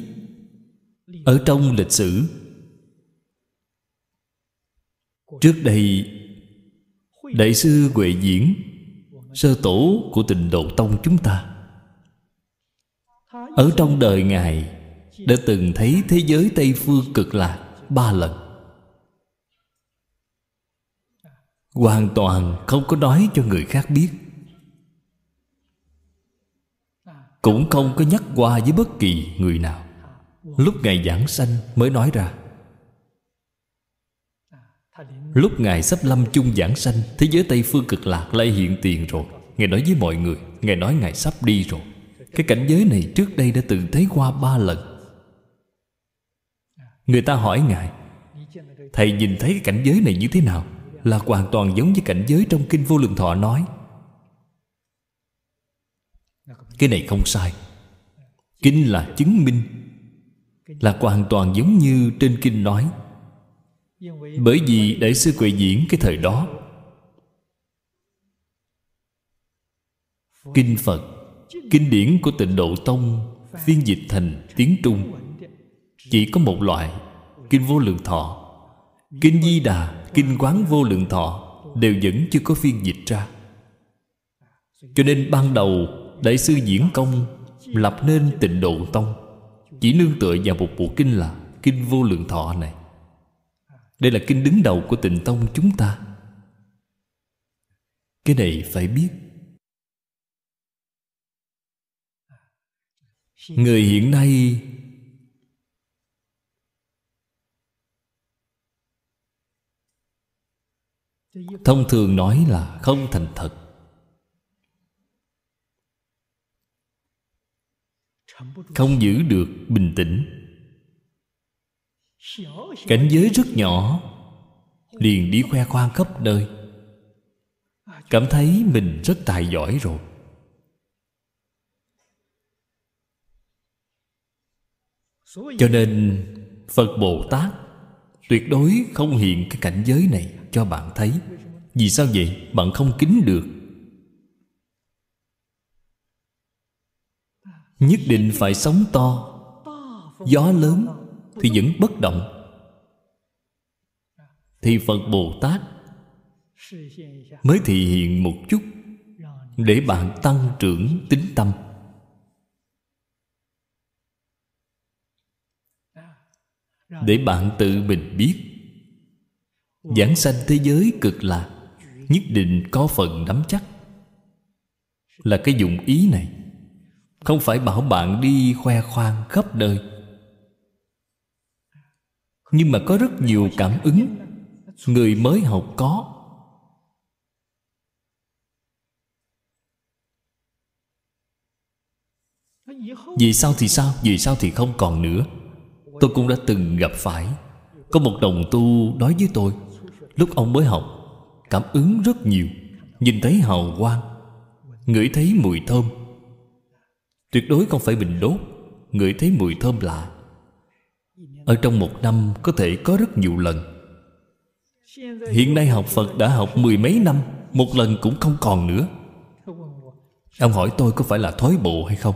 ở trong lịch sử, trước đây, đại sư huệ diễn, sơ tổ của tịnh độ tông chúng ta, ở trong đời ngài, đã từng thấy thế giới tây phương cực lạc ba lần. Hoàn toàn không có nói cho người khác biết. Cũng không có nhắc qua với bất kỳ người nào. Lúc ngài giảng sanh mới nói ra. Lúc ngài sắp lâm chung giảng sanh, thế giới tây phương cực lạc lại hiện tiền rồi. Ngài nói với mọi người, ngài nói ngài sắp đi rồi. Cái cảnh giới này trước đây đã từng thấy qua ba lần. Người ta hỏi ngài, thầy nhìn thấy cái cảnh giới này như thế nào? Là hoàn toàn giống với cảnh giới trong kinh vô lượng thọ nói. Cái này không sai. Kinh là chứng minh, là hoàn toàn giống như trên kinh nói. Bởi vì đại sư quệ diễn cái thời đó, kinh phật, kinh điển của tịnh độ tông, phiên dịch thành tiếng trung, chỉ có một loại, kinh vô lượng thọ kinh di đà, kinh quán vô lượng thọ đều vẫn chưa có phiên dịch ra. Cho nên ban đầu, đại sư diễn công lập nên tịnh độ tông, chỉ nương tựa vào một bộ kinh là kinh vô lượng thọ này. Đây là kinh đứng đầu của tịnh tông chúng ta. Cái này phải biết. Người hiện nay thông thường nói là không thành thật. Không giữ được bình tĩnh. Cảnh giới rất nhỏ. Liền đi khoe khoang khắp nơi. Cảm thấy mình rất tài giỏi rồi. Cho nên phật bồ tát tuyệt đối không hiện cái cảnh giới này cho bạn thấy. Vì sao vậy? Bạn không kính được. Nhất định phải sống to. Gió lớn thì vẫn bất động. Thì phật bồ tát mới thị hiện một chút để bạn tăng trưởng tính tâm. Để bạn tự mình biết giảng sanh thế giới cực lạc nhất định có phần nắm chắc. Là cái dụng ý này, không phải bảo bạn đi khoe khoang khắp nơi nhưng mà có rất nhiều cảm ứng, người mới học có. Vì sao thì sao, vì sao thì không còn nữa. Tôi cũng đã từng gặp phải, có một đồng tu nói với tôi lúc ông mới học, cảm ứng rất nhiều, nhìn thấy hào quang, ngửi thấy mùi thơm. Tuyệt đối không phải bình đốt, ngửi thấy mùi thơm lạ. Ở trong một năm có thể có rất nhiều lần. Hiện nay học phật đã học mười mấy năm, một lần cũng không còn nữa. Ông hỏi tôi có phải là thói bộ hay không?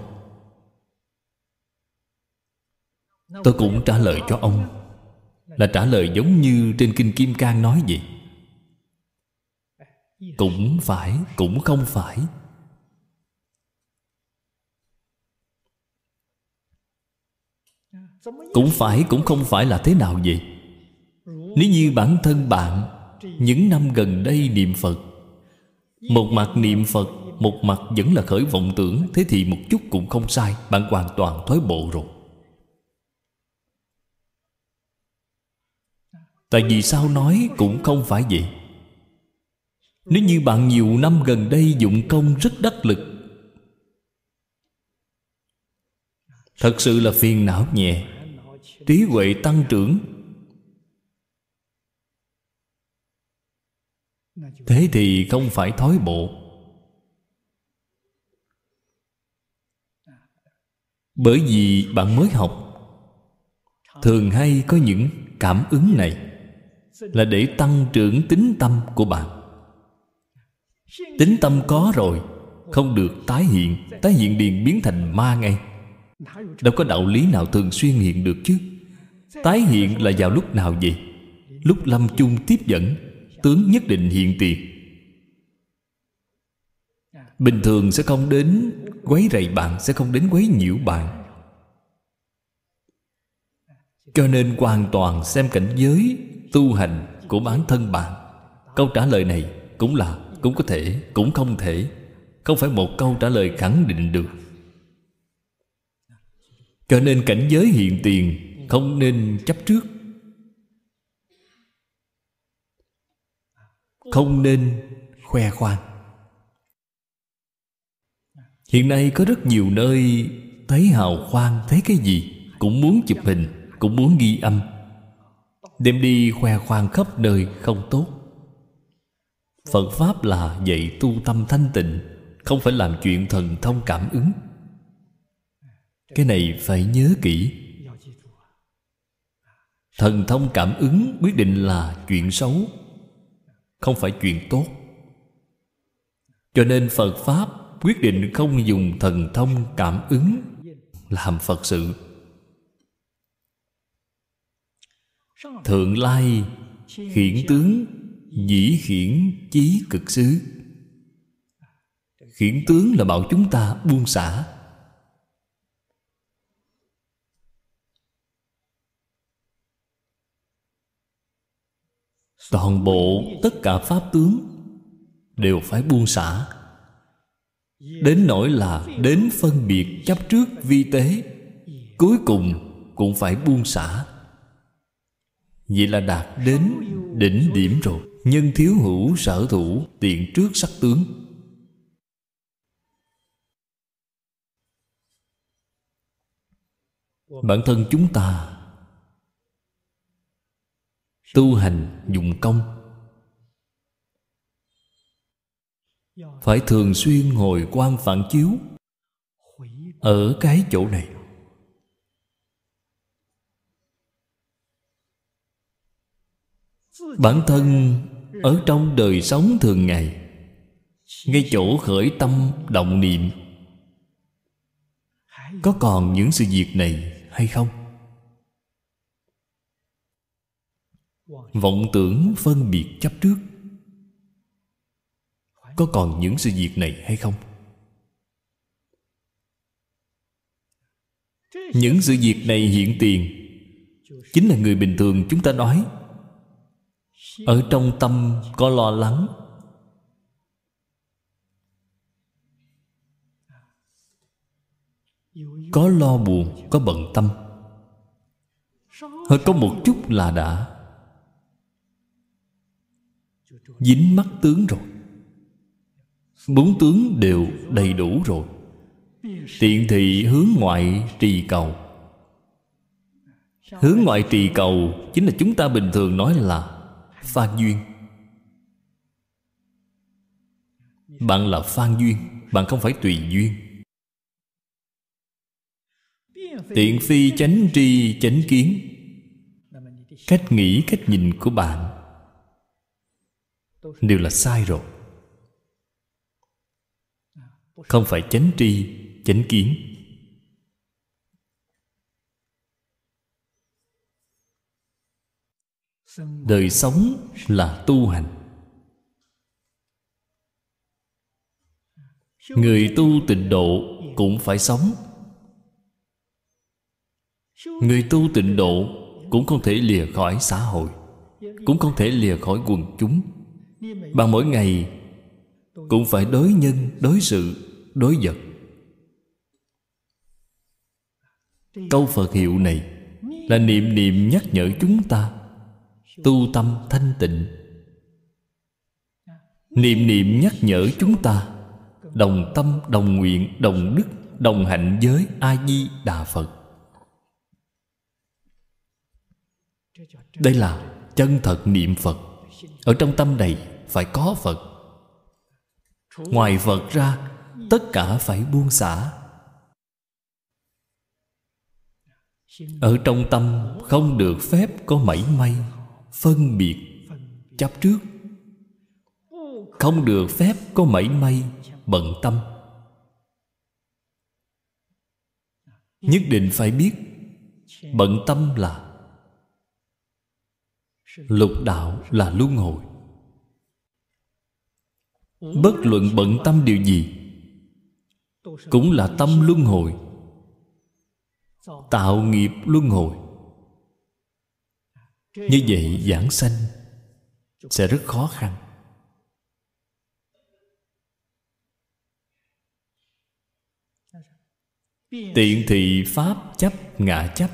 Tôi cũng trả lời cho ông là trả lời giống như trên kinh kim cang nói vậy. Cũng phải, cũng không phải. Cũng phải, cũng không phải là thế nào vậy? Nếu như bản thân bạn, những năm gần đây niệm phật, một mặt niệm phật, một mặt vẫn là khởi vọng tưởng, thế thì một chút cũng không sai, bạn hoàn toàn thoái bộ rồi. Tại vì sao nói cũng không phải vậy? Nếu như bạn nhiều năm gần đây dụng công rất đắc lực, thật sự là phiền não nhẹ. Trí huệ tăng trưởng. Thế thì không phải thói bộ. Bởi vì bạn mới học. Thường hay có những cảm ứng này là để tăng trưởng tính tâm của bạn. Tính tâm có rồi, không được tái hiện tái hiện liền biến thành ma ngay. Đâu có đạo lý nào thường xuyên hiện được chứ. Tái hiện là vào lúc nào vậy? Lúc lâm chung tiếp dẫn, tướng nhất định hiện tiền. Bình thường sẽ không đến quấy rầy bạn, sẽ không đến quấy nhiễu bạn. Cho nên hoàn toàn xem cảnh giới tu hành của bản thân bạn. Câu trả lời này cũng là, cũng có thể, cũng không thể. Không phải một câu trả lời khẳng định được. Cho nên cảnh giới hiện tiền không nên chấp trước. Không nên khoe khoang. Hiện nay có rất nhiều nơi thấy hào khoan thấy cái gì cũng muốn chụp hình, cũng muốn ghi âm đem đi khoe khoang khắp nơi không tốt. Phật pháp là dạy tu tâm thanh tịnh, không phải làm chuyện thần thông cảm ứng. Cái này phải nhớ kỹ. Thần thông cảm ứng quyết định là chuyện xấu, không phải chuyện tốt. Cho nên phật pháp quyết định không dùng thần thông cảm ứng làm phật sự. Thượng lai khiển tướng dĩ khiển chí cực xứ khiển tướng là bảo chúng ta buông xả. Toàn bộ tất cả pháp tướng đều phải buông xả. Đến nỗi là đến phân biệt chấp trước vi tế, cuối cùng cũng phải buông xả vậy là đạt đến đỉnh điểm rồi. Nhân thiếu hữu sở thủ, tiện trước sắc tướng. Bản thân chúng ta tu hành dùng công. Phải thường xuyên ngồi quan phản chiếu ở cái chỗ này. Bản thân ở trong đời sống thường ngày ngay chỗ khởi tâm động niệm. Có còn những sự việc này hay không? Vọng tưởng phân biệt chấp trước. Có còn những sự việc này hay không? Những sự việc này hiện tiền. Chính là người bình thường chúng ta nói ở trong tâm có lo lắng. Có lo buồn, có bận tâm. Hơi có một chút là đã. Dính mắt tướng rồi. Bốn tướng đều đầy đủ rồi. Tiện thị hướng ngoại trì cầu. Hướng ngoại trì cầu chính là chúng ta bình thường nói là phan duyên. Bạn là phan duyên, bạn không phải tùy duyên. Tiện phi chánh tri, chánh kiến. Cách nghĩ, cách nhìn của bạn đều là sai rồi. Không phải chánh tri, chánh kiến. Đời sống là tu hành. Người tu tịnh độ cũng phải sống. Người tu tịnh độ cũng không thể lìa khỏi xã hội, cũng không thể lìa khỏi quần chúng. Bằng mỗi ngày, cũng phải đối nhân, đối sự, đối vật. Câu phật hiệu này là niệm niệm nhắc nhở chúng ta tu tâm thanh tịnh. Niệm niệm nhắc nhở chúng ta, đồng tâm, đồng nguyện, đồng đức, đồng hạnh với a di đà phật. Đây là chân thật niệm phật. Ở trong tâm này phải có phật. Ngoài phật ra, tất cả phải buông xả. Ở trong tâm không được phép có mảy may phân biệt, chấp trước. Không được phép có mảy may, bận tâm. Nhất định phải biết, bận tâm là lục đạo là luân hồi. Bất luận bận tâm điều gì, cũng là tâm luân hồi. Tạo nghiệp luân hồi như vậy giảng sanh sẽ rất khó khăn. Tiện thị pháp chấp, ngã chấp.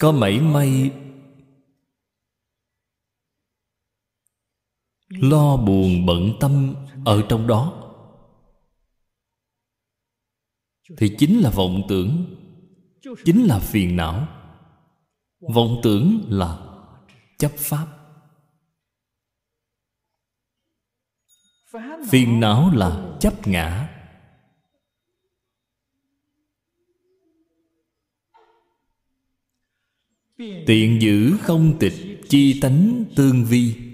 Có mảy may lo buồn bận tâm ở trong đó. Thì chính là vọng tưởng, chính là phiền não. Vọng tưởng là chấp pháp. Phiền não là chấp ngã. Tiện giữ không tịch chi tánh tương vi.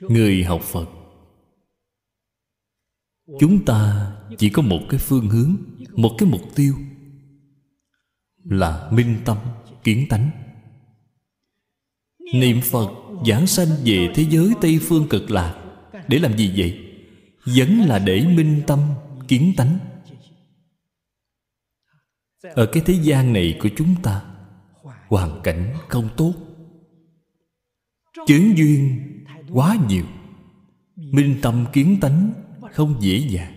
Người học phật, chúng ta chỉ có một cái phương hướng, một cái mục tiêu là minh tâm, kiến tánh. Niệm phật giảng sanh về thế giới tây phương cực lạc, để làm gì vậy? Vẫn là để minh tâm, kiến tánh. Ở cái thế gian này của chúng ta, hoàn cảnh không tốt, chướng duyên quá nhiều. Minh tâm kiến tánh không dễ dàng.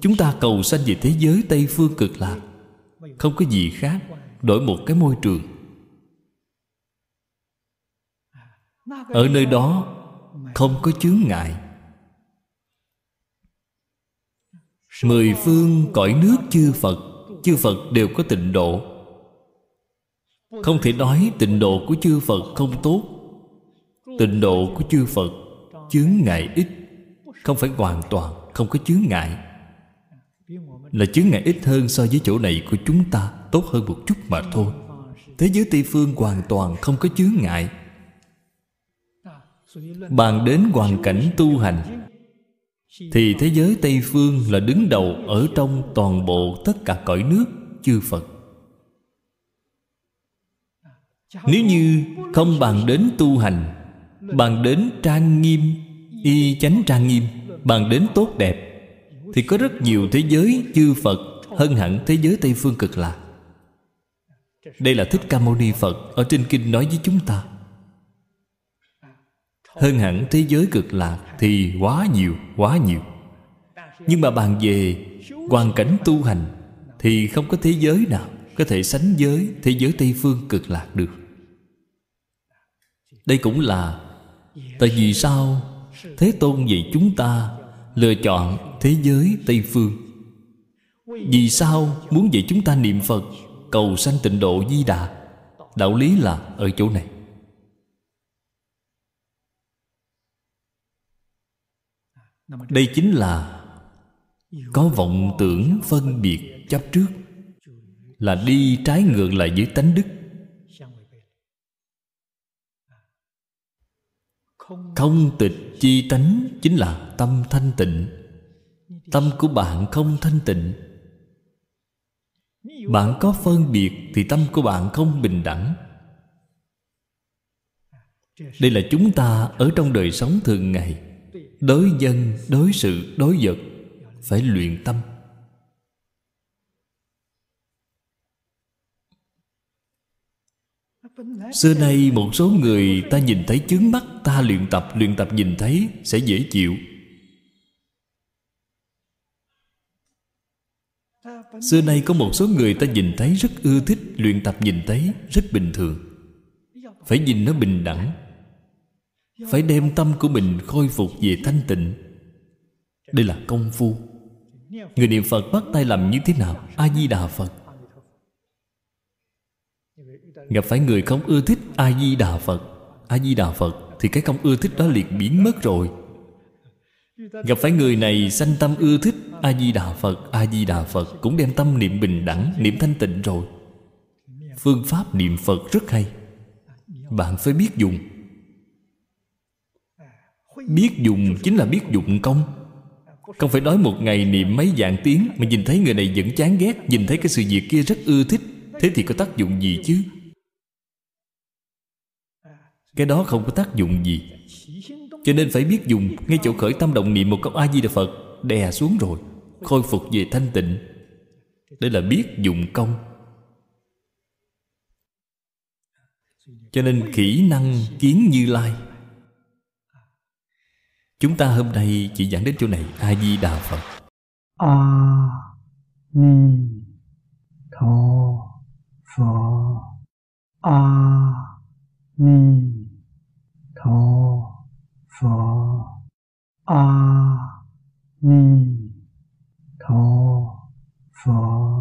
Chúng ta cầu sanh về thế giới tây phương cực lạc. Không có gì khác, đổi một cái môi trường. Ở nơi đó, không có chướng ngại. Mười phương cõi nước chư phật chư phật đều có tịnh độ. Không thể nói tịnh độ của chư phật không tốt tịnh độ của chư phật chướng ngại ít. Không phải hoàn toàn, không có chướng ngại. Là chướng ngại ít hơn so với chỗ này của chúng ta, tốt hơn một chút mà thôi. Thế giới tây phương hoàn toàn không có chướng ngại. Bàn đến hoàn cảnh tu hành, thì thế giới tây phương là đứng đầu ở trong toàn bộ tất cả cõi nước, chư phật. Nếu như không bàn đến tu hành bàn đến trang nghiêm, y chánh trang nghiêm bàn đến tốt đẹp. Thì có rất nhiều thế giới chư phật hơn hẳn thế giới tây phương cực lạc. Đây là thích ca mâu ni phật ở trên kinh nói với chúng ta. Hơn hẳn thế giới cực lạc thì quá nhiều quá nhiều. Nhưng mà bàn về hoàn cảnh tu hành thì không có thế giới nào có thể sánh với thế giới tây phương cực lạc được. Đây cũng là tại vì sao? Thế tôn dạy chúng ta lựa chọn thế giới tây phương. Vì sao muốn dạy chúng ta niệm phật, cầu sanh tịnh độ di đà? Đạo lý là ở chỗ này. Đây chính là có vọng tưởng phân biệt chấp trước, là đi trái ngược lại với tánh đức. Không tịch chi tánh chính là tâm thanh tịnh. Tâm của bạn không thanh tịnh. Bạn có phân biệt thì tâm của bạn không bình đẳng. Đây là chúng ta ở trong đời sống thường ngày. Đối dân, đối sự, đối vật, phải luyện tâm. Xưa nay một số người ta nhìn thấy chướng mắt, ta luyện tập luyện tập nhìn thấy sẽ dễ chịu. Xưa nay có một số người ta nhìn thấy rất ưa thích luyện tập nhìn thấy, rất bình thường. Phải nhìn nó bình đẳng. Phải đem tâm của mình khôi phục về thanh tịnh. Đây là công phu. Người niệm phật bắt tay làm như thế nào? A di đà phật gặp phải người không ưa thích a di đà phật. A di đà phật thì cái không ưa thích đó liền biến mất rồi. Gặp phải người này sanh tâm ưa thích a di đà phật, a di đà phật cũng đem tâm niệm bình đẳng, niệm thanh tịnh rồi. Phương pháp niệm phật rất hay. Bạn phải biết dùng. Biết dùng chính là biết dụng công. Không phải nói một ngày niệm mấy dạng tiếng mà nhìn thấy người này vẫn chán ghét, nhìn thấy cái sự việc kia rất ưa thích, thế thì có tác dụng gì chứ? Cái đó không có tác dụng gì. Cho nên phải biết dùng Ngay chỗ khởi tâm động niệm một câu A-di-đà Phật, Đè xuống rồi, Khôi phục về thanh tịnh. Đây là biết dụng công. Cho nên kỹ năng kiến như lai. Chúng ta hôm nay chỉ giảng đến chỗ này A-di-đà Phật. A-ni-tho-phật a ni Tho Phở A Ni. Tho Phở